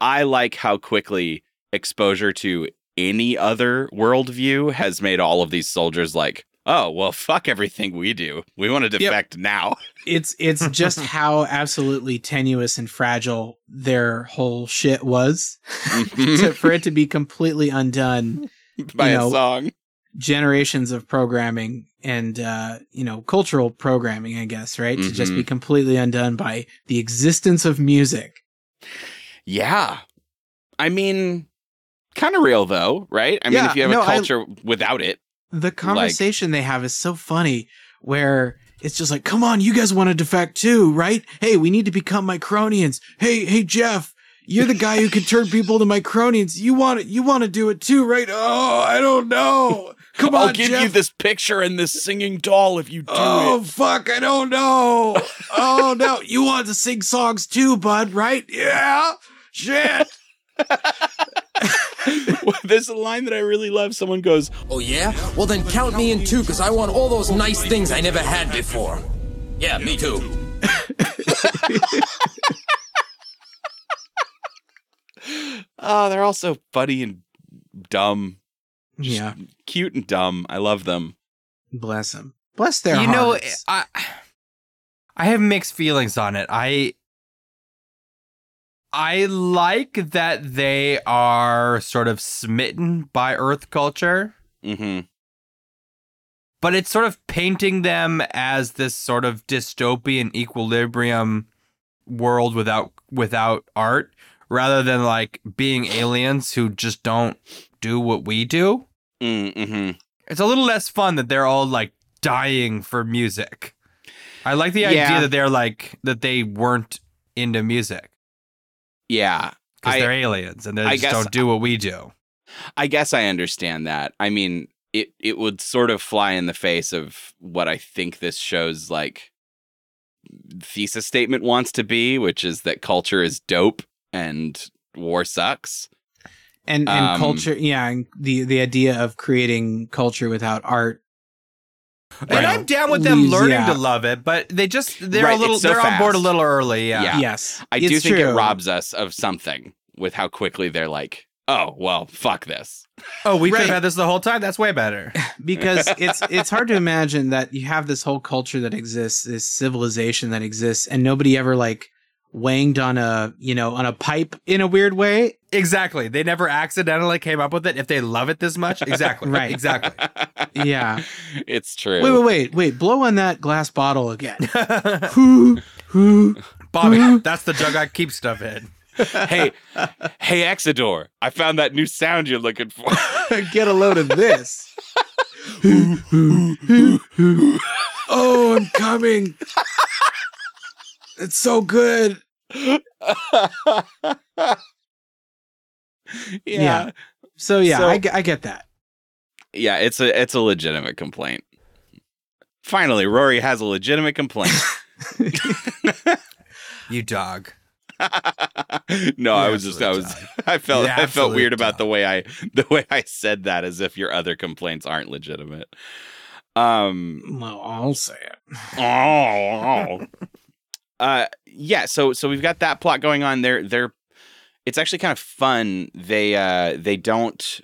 I like how quickly exposure to any other worldview has made all of these soldiers like, oh well fuck everything we do. We want to defect now. It's it's just how absolutely tenuous and fragile their whole shit was to, for it to be completely undone By you a song. generations of programming and uh, you know cultural programming i guess right to just be Mhm. completely undone by the existence of music Yeah. I mean kind of real though, right? I mean if you have no, a I- culture without it. The conversation they have is so funny where it's just like come on you guys want to defect too right hey we need to become micronians hey hey jeff you're the guy who can turn people into micronians you want it you want to do it too right oh i don't know come on, I'll give jeff. you this picture and this singing doll if you do Oh it. fuck, I don't know. Oh no, you want to sing songs too, bud, right? Yeah. Shit. There's a line that I really love. Someone goes, Oh, yeah? Well, then count me in too, because I want all those nice things I never had before. Yeah, me too. "Oh, they're all so funny and dumb, Yeah. cute and dumb. I love them." Bless them. Bless their you know. I I have mixed feelings on it. I I like that they are sort of smitten by Earth culture, Mm-hmm. but it's sort of painting them as this sort of dystopian equilibrium world without without art, rather than like being aliens who just don't do what we do. Mm-hmm. It's a little less fun that they're all like dying for music. I like the idea Yeah. that they're like that they weren't into music Yeah. because they're aliens and they I just guess- don't do what we do. I guess I understand that. I mean, it it would sort of fly in the face of what I think this show's like thesis statement wants to be, which is that culture is dope and war sucks. and and um, culture, yeah, and the the idea of creating culture without art. And I'm down with them learning yeah. to love it, but they just they're Right, a little so they're on board a little early. Yeah. Yeah. Yes, I do it's think it robs us of something with how quickly they're like, "Oh, well, fuck this." Oh, we could Right. have had this the whole time. That's way better. because it's it's hard to imagine that you have this whole culture that exists, this civilization that exists, and nobody ever like wanged on a you know on a pipe in a weird way. exactly. They never accidentally came up with it. If they love it this much, exactly. Right. Exactly. Yeah. it's true. Wait, wait, wait, wait. Blow on that glass bottle again. Hoo, hoo. Bobby, that's the jug I keep stuff in. hey, hey, Exedore, I found that new sound you're looking for. Get a load of this. oh, I'm coming. It's so good. yeah. So yeah, So- I, I get that. Yeah, it's a it's a legitimate complaint. Finally, Rory has a legitimate complaint. You dog. no, I was just I was dog. I felt You I felt weird about the way I the way I said that as if your other complaints aren't legitimate. Um Well, I'll say it. oh, uh yeah, so so we've got that plot going on. They're they're it's actually kind of fun. They uh they don't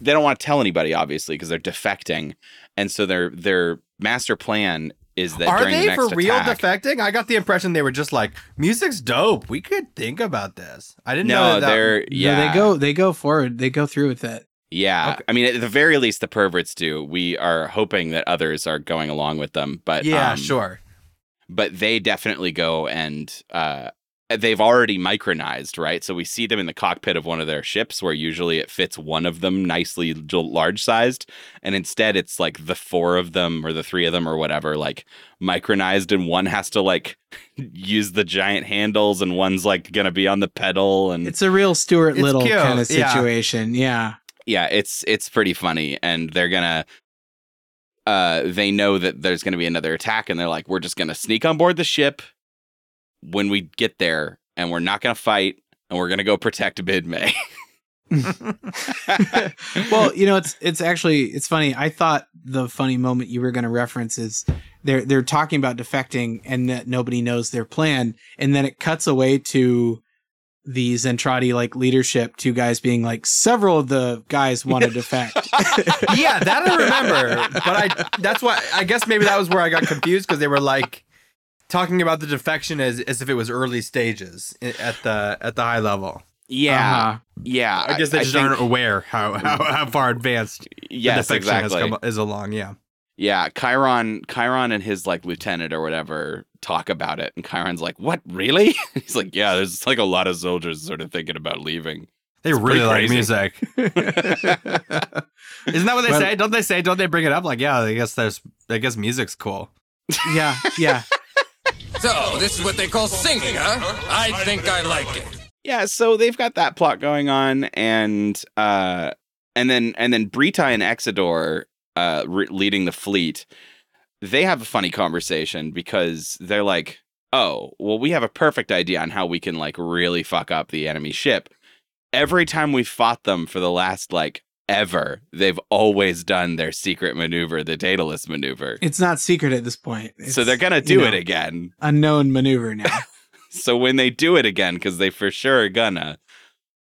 they don't want to tell anybody obviously because they're defecting. And so their their master plan is that Are during the they next for real attack, defecting? I got the impression they were just like, music's dope. We could think about this. I didn't No, know that. they're yeah. Yeah, they go they go forward. They go through with it. Yeah, Okay. I mean, at the very least, the perverts do. We are hoping that others are going along with them, but yeah, um, sure. But they definitely go and uh, they've already micronized, right? So we see them in the cockpit of one of their ships, where usually it fits one of them nicely large sized, and instead it's like the four of them or the three of them or whatever, like micronized, and one has to like use the giant handles, and one's like gonna be on the pedal, and It's a real Stuart It's Little cute, kind of yeah. situation. Yeah. yeah, it's it's pretty funny, and they're gonna. Uh, they know that there's gonna be another attack, and they're like, "We're just gonna sneak on board the ship when we get there, and we're not gonna fight. and we're gonna go protect Minmay. well, you know, it's it's actually it's funny. I thought the funny moment you were going to reference is they're they're talking about defecting and that nobody knows their plan, and then it cuts away to the Zentraedi like leadership, two guys being like, several of the guys want to defect. yeah, that I remember. But I that's why I guess maybe that was where I got confused because they were like talking about the defection as as if it was early stages at the at the high level. Yeah, Uh-huh. yeah. I guess they just think- aren't aware how, how how far advanced Yes, the defection exactly. has come is along. Yeah. Yeah, Khyron, Khyron and his like lieutenant or whatever talk about it, and Khyron's like, "What, really?" He's like, "Yeah, there's like a lot of soldiers sort of thinking about leaving." They It's really like music. Isn't that what they Well- say? Don't they say? Don't they bring it up? Like, yeah, I guess there's. I guess music's cool. yeah, yeah. So, this is what they call singing, huh? I think I like it. Yeah, so they've got that plot going on, and uh, and then and then Breetai and Exedore, uh, re- leading the fleet, they have a funny conversation because they're like, "Oh, well, we have a perfect idea on how we can like really fuck up the enemy ship." Every time we fought them for the last like ever, they've always done their secret maneuver, the Daedalus maneuver. It's not secret at this point. so they're gonna you do know, it again. Unknown maneuver now. So when they do it again, because they for sure are gonna,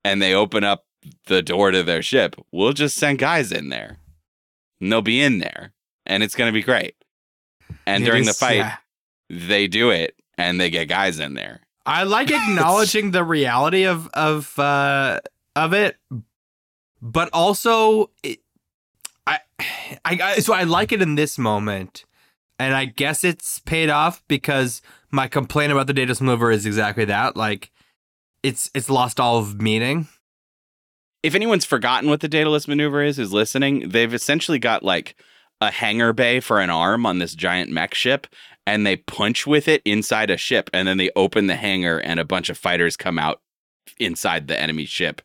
and they open up the door to their ship, we'll just send guys in there. And they'll be in there, and it's gonna be great. And It during the fight, yeah. they do it, and they get guys in there. I like acknowledging the reality of of uh, of it, but also it, I, I so I like it in this moment, and I guess it's paid off because my complaint about the Daedalus maneuver is exactly that. Like, it's it's lost all of meaning. If anyone's forgotten what the Daedalus maneuver is, who's listening, they've essentially got like a hangar bay for an arm on this giant mech ship, and they punch with it inside a ship, and then they open the hangar, and a bunch of fighters come out inside the enemy ship.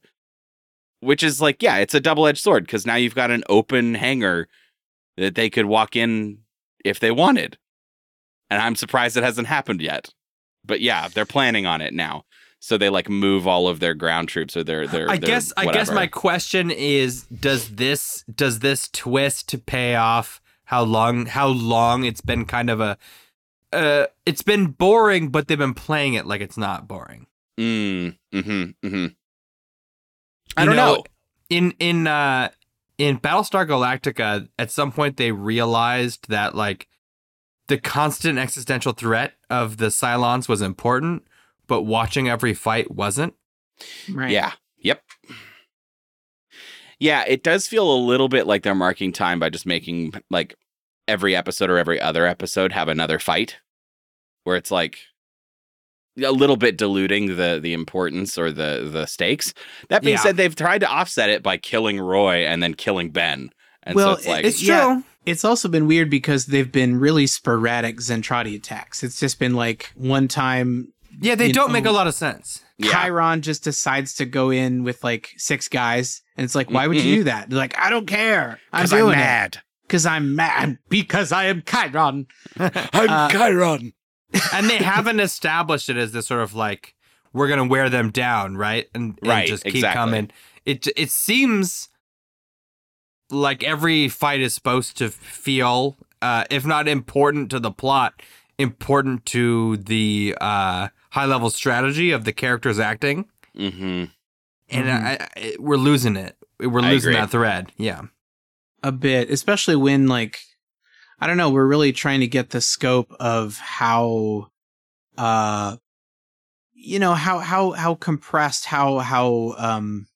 Which is like, yeah, it's a double edged sword because now you've got an open hangar that they could walk in if they wanted. And I'm surprised it hasn't happened yet. But yeah, they're planning on it now. So they like move all of their ground troops or their their I their guess I guess my question is does this does this twist to pay off how long how long it's been kind of a uh it's been boring but they've been playing it like it's not boring. Mm, mm-hmm, mm-hmm. I don't know. In in uh in Battlestar Galactica at some point they realized that like the constant existential threat of the Cylons was important but watching every fight wasn't. Right. Yeah. Yep. Yeah, it does feel a little bit like they're marking time by just making like every episode or every other episode have another fight where it's like a little bit diluting the the importance or the the stakes. That being Yeah. said, they've tried to offset it by killing Roy and then killing Ben. And Well, so it's like It's true. Yeah. It's also been weird because they've been really sporadic Zentraedi attacks. It's just been like one time Yeah, they don't make a lot of sense. yeah. Khyron just decides to go in with like six guys, and it's like, why would you do that? They're like, I don't care. I'm 'Cause I'm mad. because I'm mad because I am Khyron. I'm Uh, Khyron. And they haven't established it as this sort of like we're gonna wear them down, right? And, and Right, just keep exactly. coming. It it seems like every fight is supposed to feel, uh, if not important to the plot, important to the uh, high level strategy of the characters acting. Mm-hmm. And I, I, we're losing it. We're losing that thread. Yeah. a bit, especially when like I don't know, we're really trying to get the scope of how uh you know, how how how compressed, how how um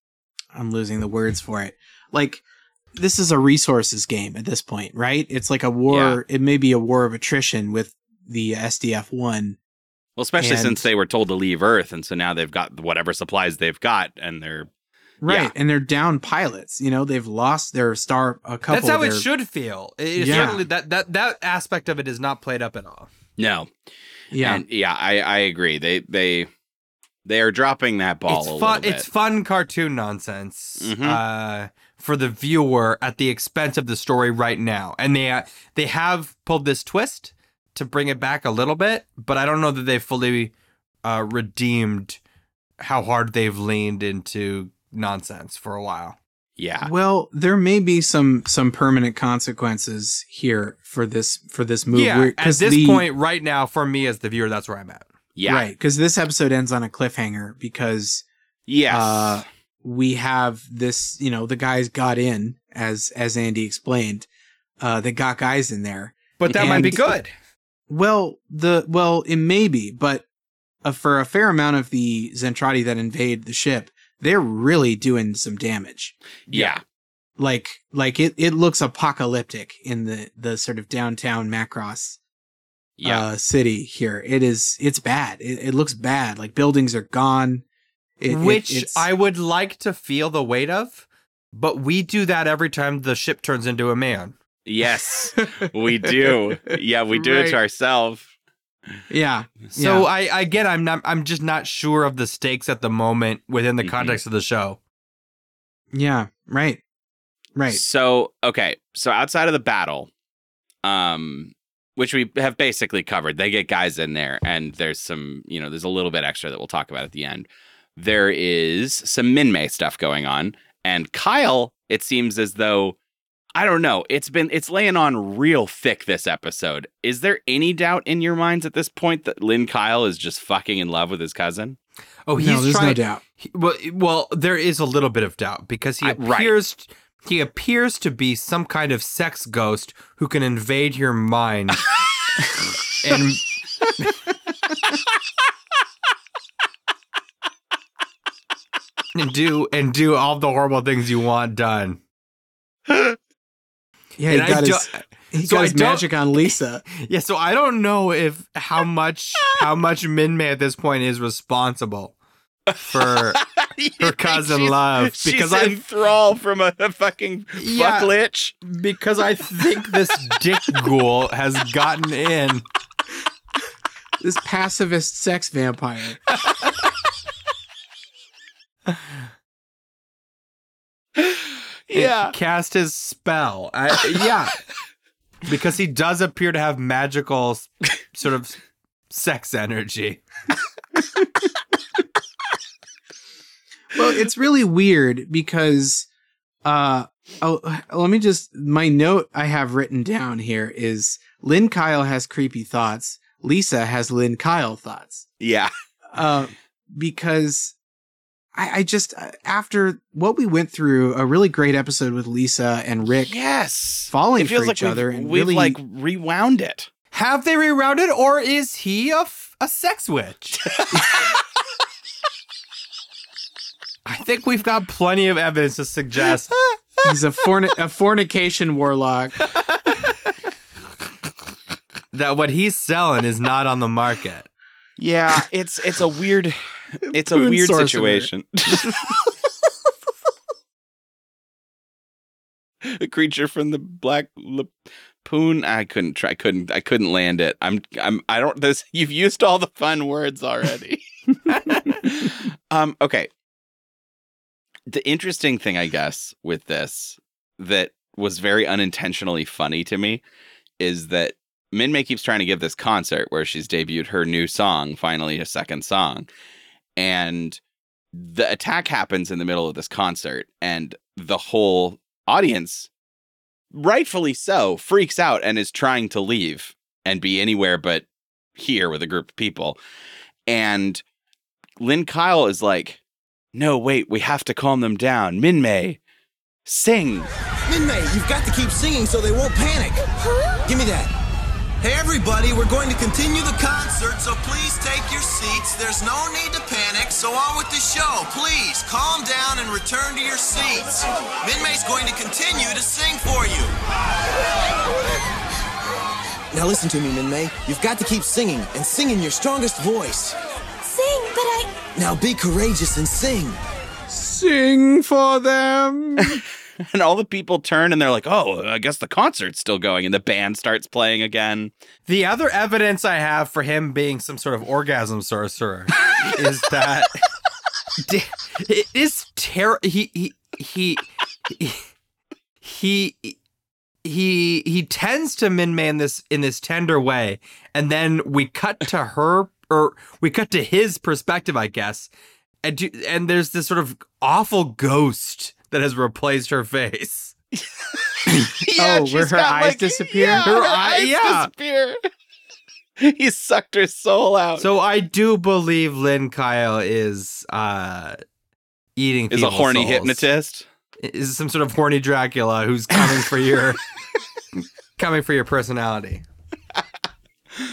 I'm losing the words for it. Like this is a resources game at this point, right? It's like a war, it may be a war of attrition with the SDF 1. Well, especially And- since they were told to leave Earth, and so now they've got whatever supplies they've got, and they're Right. Yeah. And they're down pilots, you know, they've lost their star a couple That's how of it should feel. It, Yeah. certainly that, that that aspect of it is not played up at all. no, Yeah. And yeah, I I agree. They they they are dropping that ball it's a fun. little bit. It's fun cartoon nonsense Mhm. uh, for the viewer at the expense of the story right now, and they uh, they have pulled this twist to bring it back a little bit, but I don't know that they've fully uh, redeemed how hard they've leaned into nonsense for a while. Yeah. Well, there may be some some permanent consequences here for this for this move. yeah, We're- at 'cause this the- point, right now, for me as the viewer, that's where I'm at. Yeah. right? Because this episode ends on a cliffhanger because Yes. uh, we have this. You know, the guys got in as as Andy explained. Uh, they got guys in there. But that might be good. Well, the well, it may be, but uh, for a fair amount of the Zentraedi that invade the ship, they're really doing some damage. yeah. Like, like it, it looks apocalyptic in the the sort of downtown Macross Yeah. uh, city here. It is, it's bad. It, it looks bad. Like buildings are gone. It- it- which it's- I would like to feel the weight of, but we do that every time the ship turns into a man. yes. we do. Yeah, we do it to ourselves. Yeah, So Yeah. I again, I'm not. I'm just not sure of the stakes at the moment within the Mhm. context of the show. yeah, right, right. So, okay. So outside of the battle, um, which we have basically covered, they get guys in there, and there's some, you know, there's a little bit extra that we'll talk about at the end. There is some Minmay stuff going on, and Kyle, it seems as though I don't know. It's been it's laying on real thick this episode. Is there any doubt in your minds at this point that Lynn Kyle is just fucking in love with his cousin? Oh, he's no, there's trying. no doubt. he- well, well, there is a little bit of doubt because he I- right. appears he appears to be some kind of sex ghost who can invade your mind and and do and do all the horrible things you want done. Yeah, he And I got his, he so got his magic on Lisa. Yeah, so I don't know if how much how much Minmay at this point is responsible for her cousin love because I thrall from a, a fucking Yeah. fuck lich. because I think this dick ghoul has gotten in. This pacifist sex vampire. Yeah. cast his spell. I, yeah, because he does appear to have magical sort of sex energy. well, it's really weird because uh oh let me just my note I have written down here is Lynn Kyle has creepy thoughts. Lisa has Lynn Kyle thoughts. Yeah. Uh because I, I just uh, after what we went through a really great episode with Lisa and Rick Yes. falling it feels for like each other we've, and we've really like rewound it. Have they rewound it, or is he a, f- a sex witch? I think we've got plenty of evidence to suggest he's a forni- a fornication warlock. that what he's selling is not on the market. Yeah, it's it's a weird it's a weird situation. a creature from the black lapoon. I couldn't try. Couldn't. I couldn't land it. I'm. I'm. I don't. This. You've used all the fun words already. um. Okay. The interesting thing, I guess, with this that was very unintentionally funny to me is that Minmay keeps trying to give this concert where she's debuted her new song, finally a second song. And the attack happens in the middle of this concert, and the whole audience, rightfully so, freaks out and is trying to leave and be anywhere but here with a group of people. And Lynn Kyle is like, No, wait, we have to calm them down. Minmay, sing. Minmay, you've got to keep singing so they won't panic. Give me that. Hey, everybody, we're going to continue the concert, so please take your seats. There's no need to panic, so on with the show. Please calm down and return to your seats. Minmay's going to continue to sing for you. Now listen to me, Minmay. You've got to keep singing and sing in your strongest voice. Sing, but I. Now be courageous and sing. Sing for them. And all the people turn and they're like, Oh, I guess the concert's still going. And the band starts playing again. The other evidence I have for him being some sort of orgasm sorcerer is that it is ter- he, he he he he he tends to Minmay in this in this tender way, and then we cut to her or we cut to his perspective, I guess, and do, and there's this sort of awful ghost that has replaced her face. Yeah, oh, where her got, eyes like- disappear? Yeah, Her her, eye- eyes yeah. disappear. he sucked her soul out. So I do believe Lynn Kyle is uh eating is a horny souls. hypnotist. Is some sort of horny Dracula who's coming for your coming for your personality.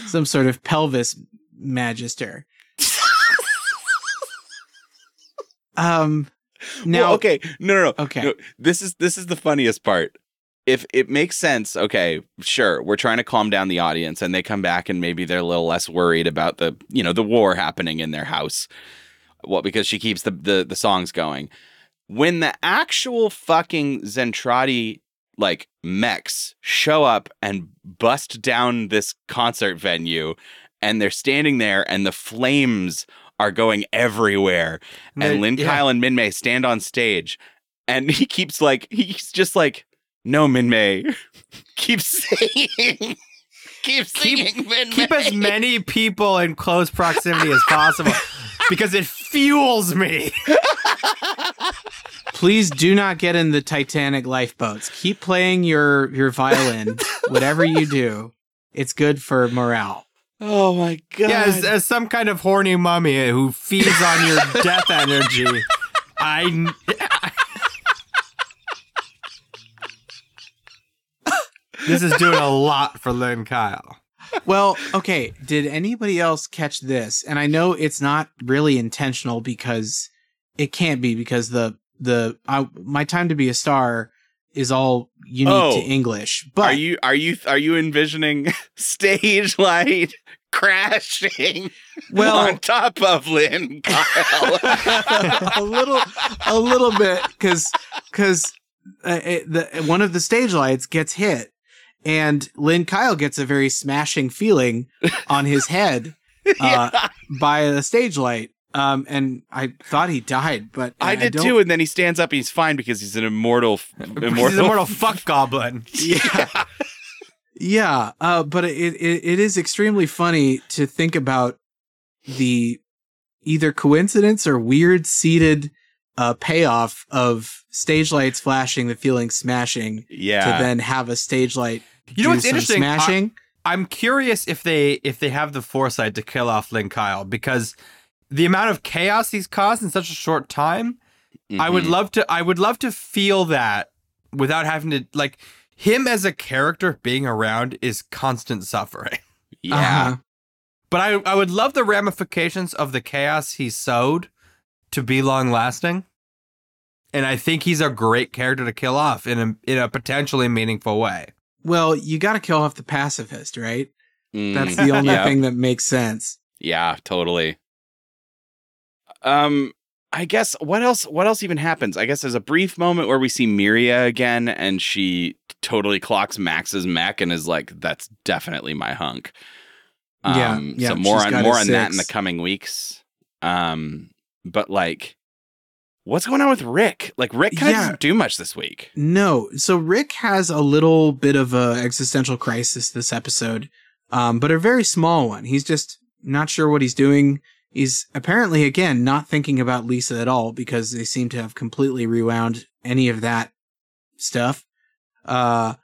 Some sort of pelvis magister. um, now well, okay, no, no, no. Okay. No, this is this is the funniest part. If it makes sense, okay, sure, we're trying to calm down the audience, and they come back, and maybe they're a little less worried about the you know the war happening in their house. Well, because she keeps the the, the songs going. When the actual fucking Zentraedi like mechs show up and bust down this concert venue, and they're standing there, and the flames are going everywhere, No, and Lynn yeah. Kyle and Minmay stand on stage, and he keeps like he's just like, "No, Minmay, keep singing, keep singing, Minmay." Keep as many people in close proximity as possible because it fuels me. please do not get in the Titanic lifeboats. Keep playing your your violin, whatever you do. It's good for morale. Oh my god! Yeah, as, as some kind of horny mummy who feeds on your death energy. I This is doing a lot for Lynn Kyle. Well, okay. Did anybody else catch this? And I know it's not really intentional because it can't be because the the I, my time to be a star is all unique Oh. to English. But are you are you are you envisioning stage light crashing Well- on top of Lynn Kyle? a little a little bit because because uh, the one of the stage lights gets hit and Lynn Kyle gets a very smashing feeling on his head uh, by the stage light. Um, and I thought he died, but I did don't- too, and then he stands up. He's fine because he's an immortal, immortal, He's an immortal fuck goblin. Yeah. Yeah, uh, but it, it it is extremely funny to think about the either coincidence or weird seated uh, payoff of stage lights flashing, the feeling smashing, Yeah. to then have a stage light. You know what's interesting? I- Smashing. I'm curious if they if they have the foresight to kill off Lynn Kyle because the amount of chaos he's caused in such a short time, I would Mhm. love to I would love to feel that without having to like him as a character being around is constant suffering. yeah. Uh-huh. But I I would love the ramifications of the chaos he sowed to be long lasting. And I think he's a great character to kill off in a in a potentially meaningful way. Well, you got to kill off the pacifist, right? Mm, That's the only yeah. thing that makes sense. Yeah, totally. Um, I guess what else? What else even happens? I guess there's a brief moment where we see Miria again, and she totally clocks Max's mech and is like, "That's definitely my hunk." Yeah, Um, yeah, So more on more on that in the coming weeks. Um, but like, what's going on with Rick? Like, Rick kind of Yeah. doesn't do much this week. No. So Rick has a little bit of a existential crisis this episode, um, but a very small one. He's just not sure what he's doing. He's apparently again not thinking about Lisa at all because they seem to have completely rewound any of that stuff. Uh,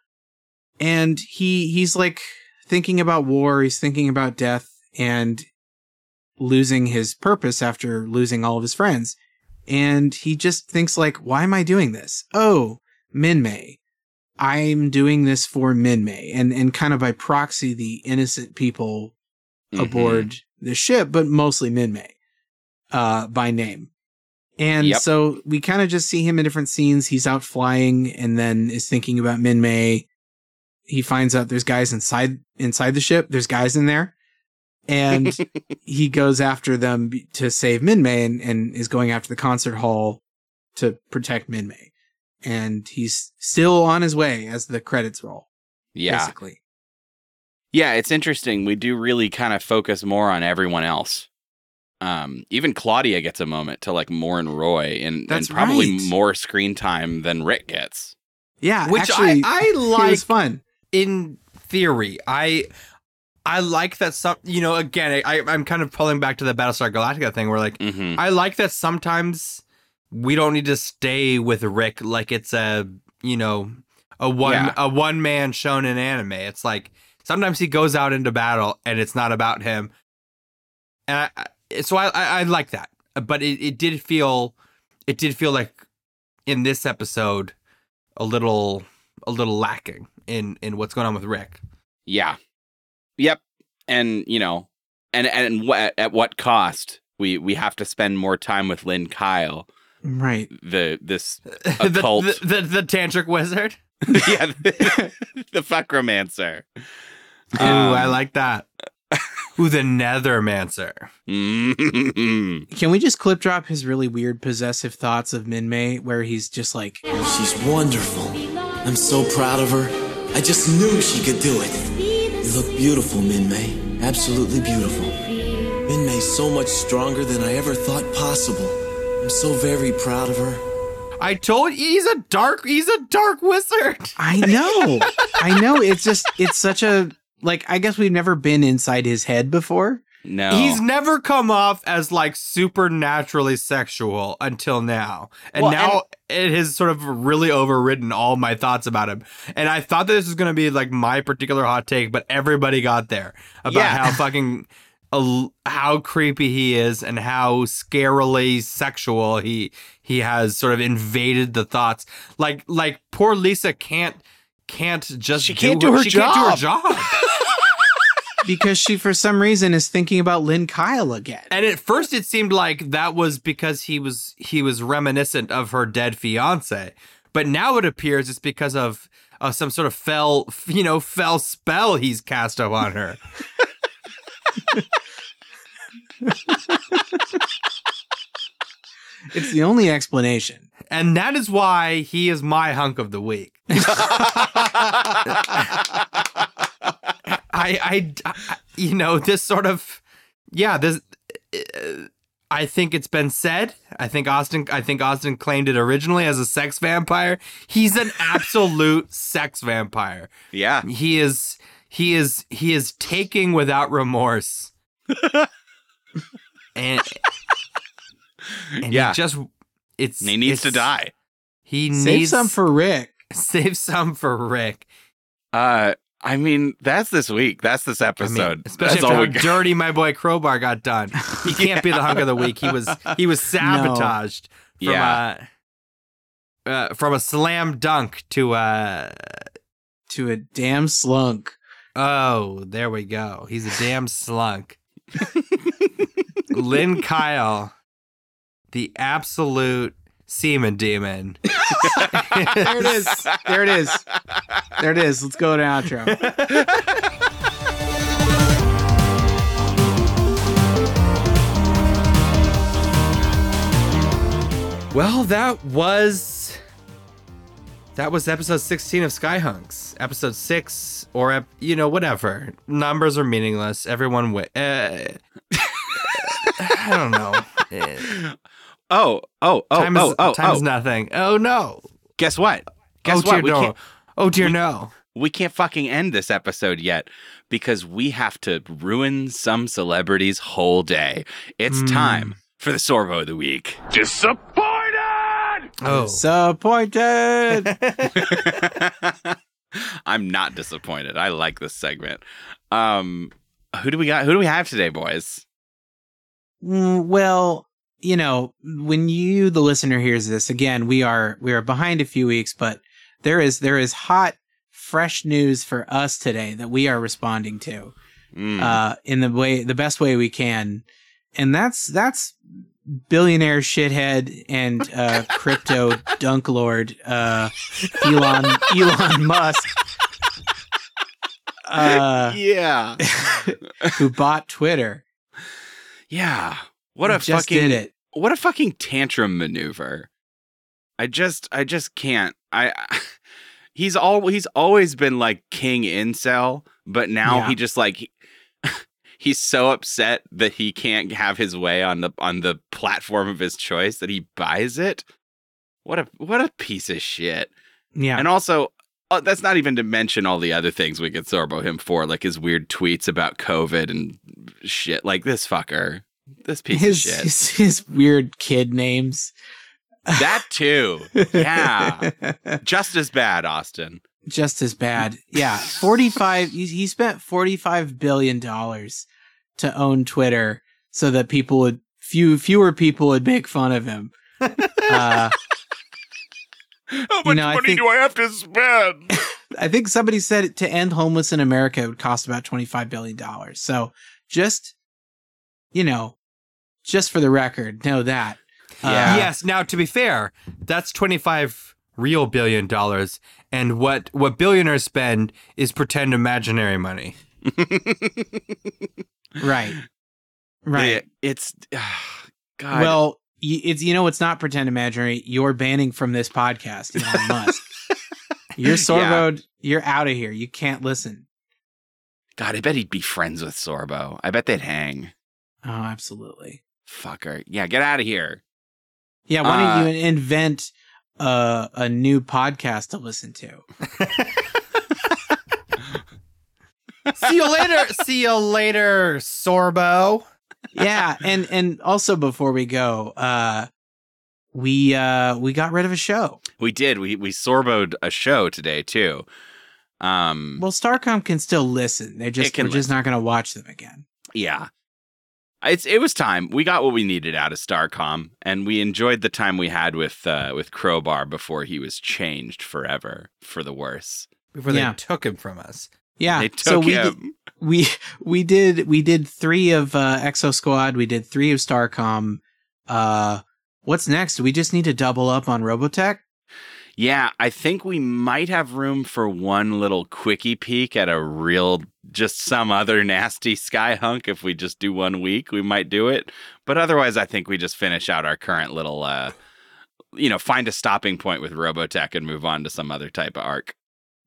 and he he's like thinking about war. He's thinking about death and losing his purpose after losing all of his friends. And he just thinks like, why am I doing this? Oh, Minmay. I'm doing this for Minmay and, and kind of by proxy, the innocent people Mhm. aboard the ship, but mostly Minmay, uh, by name. And Yep. so we kind of just see him in different scenes. He's out flying and then is thinking about Minmay. He finds out there's guys inside, inside the ship. There's guys in there. And he goes after them to save Minmay and, and is going after the concert hall to protect Minmay. And he's still on his way as the credits roll. Yeah. Basically. Yeah, it's interesting. We do really kind of focus more on everyone else. Um, even Claudia gets a moment to like mourn Roy and, and That's probably right. more screen time than Rick gets. Yeah, Which actually, I, I it like was fun. in theory. I I like that some, you know, again, I, I'm kind of pulling back to the Battlestar Galactica thing where like, Mhm. I like that sometimes we don't need to stay with Rick like it's a, you know, a one Yeah. a one man shown in anime. It's like sometimes he goes out into battle and it's not about him. And I, I so I, I I like that. But it, it did feel it did feel like in this episode a little a little lacking in in what's going on with Rick. Yeah. Yep. And you know, and and what at what cost? We we have to spend more time with Lynn Kyle, Right. the this the, occult. the, the the tantric wizard. yeah, the, the fuckromancer. Ooh, I Um, like that. Ooh, the Nethermancer. mm, Can we just clip drop his really weird possessive thoughts of Minmay, where he's just like, She's wonderful. I'm so proud of her. I just knew she could do it. You look beautiful, Minmay. Absolutely beautiful. Minmay's so much stronger than I ever thought possible. I'm so very proud of her. I told you he's a dark he's a dark wizard. I know. I know. It's just, it's such a, like, I guess we've never been inside his head before. no, He's never come off as like supernaturally sexual until now. And Well, now it has sort of really overridden all my thoughts about him. And I thought that this was going to be like my particular hot take, but everybody got there about Yeah. how fucking uh, how creepy he is and how scarily sexual he he has sort of invaded the thoughts. Like like poor Lisa can't can't just She can't do her she can't do her job. job. Because she, for some reason, is thinking about Lynn Kyle again. And at first it seemed like that was because he was he was reminiscent of her dead fiance. But now it appears it's because of uh, some sort of fell, you know, fell spell he's cast upon her. It's the only explanation. and that is why he is my hunk of the week. I, I, I- you know, this sort of, yeah, this. uh, I think it's been said. I think Austin. I think Austin claimed it originally as a sex vampire. He's an absolute sex vampire. yeah, He is. He is. He is taking without remorse. and and Yeah. he just it's he needs to die. He Save needs some for Rick. save some for Rick. Uh, I mean, that's this week. That's this I mean, especially episode. that's after all how got. dirty my boy Crowbar got done. He can't be the hunk of the week. He was he was sabotaged from Yeah. a uh, from a slam dunk to a To a damn slunk. oh there we go. He's a damn slunk. Lynn Kyle, the absolute semen demon. There it is. There it is. There it is. Let's go to outro. Well, that was that was episode 16 of Skyhunks. Episode 6 or ep- you know whatever. Numbers are meaningless. Everyone wi- uh, I don't know. Oh, oh, oh, time oh, is oh, time oh. is nothing. Oh no. Guess what? Guess oh what? dear We no. can't, Oh dear we- no. we can't fucking end this episode yet because we have to ruin some celebrity's whole day. It's Hmm. time for the Sorbo of the week. Disappointed! Oh. Disappointed. I'm not disappointed. I like this segment. Um, who do we got? Who do we have today, boys? Mm, well, you know, when you, the listener, hears this again, we are we are behind a few weeks, but there is there is hot, fresh news for us today that we are responding to Mm. uh, in the way the best way we can, and that's that's billionaire shithead and uh, crypto dunk lord uh, Elon Elon Musk. Uh, yeah, who bought Twitter? yeah. What a fucking what a fucking tantrum maneuver. I just I just can't. I he's all he's always been like king incel, but now Yeah. he just like he's so upset that he can't have his way on the on the platform of his choice that he buys it. What a what a piece of shit. Yeah, And also oh, that's not even to mention all the other things we could Sorbo him for, like his weird tweets about COVID and shit. Like this fucker, this piece his, of shit. his his weird kid names. that too. Yeah, just as bad, Austin. just as bad. Yeah, forty five. He, he spent forty five billion dollars to own Twitter, so that people would few fewer people would make fun of him. Uh, How much You know, I money think- do I have to spend? I think somebody said to end homeless in America it would cost about twenty five billion dollars. So just you know, just for the record, know that. Uh, yes. Now, to be fair, that's twenty-five real billion dollars, and what what billionaires spend is pretend imaginary money. Right. Right. Yeah, it's God. Well, it's you know it's not pretend imaginary. You're banning from this podcast, Elon Musk. You're Sorbo. You're out of here. You can't listen. God, I bet he'd be friends with Sorbo. I bet they'd hang. Oh, absolutely. Fucker. Yeah, get out of here. Yeah. Why Uh, don't you invent a a new podcast to listen to? See you later. See you later, Sorbo. yeah, and and also before we go, uh, we uh we got rid of a show. We did. We we sorboed a show today too. Um Well, Starcom can still listen. They just can we're just not going to watch them again. yeah. It's it was time. We got what we needed out of Starcom and we enjoyed the time we had with uh with Crowbar before he was changed forever for the worse. Before Yeah. they took him from us. Yeah. They took so we did, we we did we did three of uh, Exo Squad. We did three of Starcom. Uh, what's next? We just need to double up on Robotech. Yeah, I think we might have room for one little quickie peek at a real, just some other nasty sky hunk. If we just do one week, we might do it. But otherwise, I think we just finish out our current little, uh, you know, find a stopping point with Robotech and move on to some other type of arc.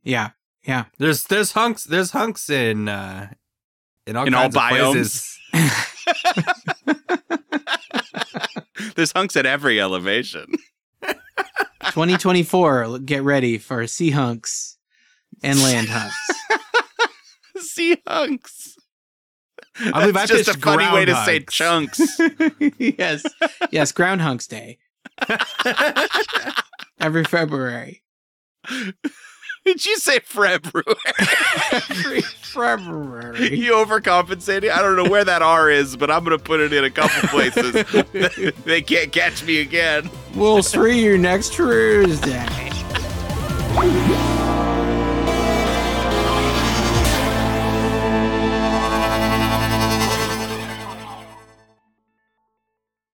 Yeah, yeah. There's there's hunks there's hunks in uh in all In all biomes. There's hunks at every elevation. 2024. Get ready for sea hunks and land hunks. sea hunks. I believe That's I just a funny way to say chunks. yes, yes. Ground hunks day every February. Did you say February? Every February. you overcompensating? I don't know where that R is, but I'm gonna put it in a couple places. they can't catch me again. We'll see you next Tuesday.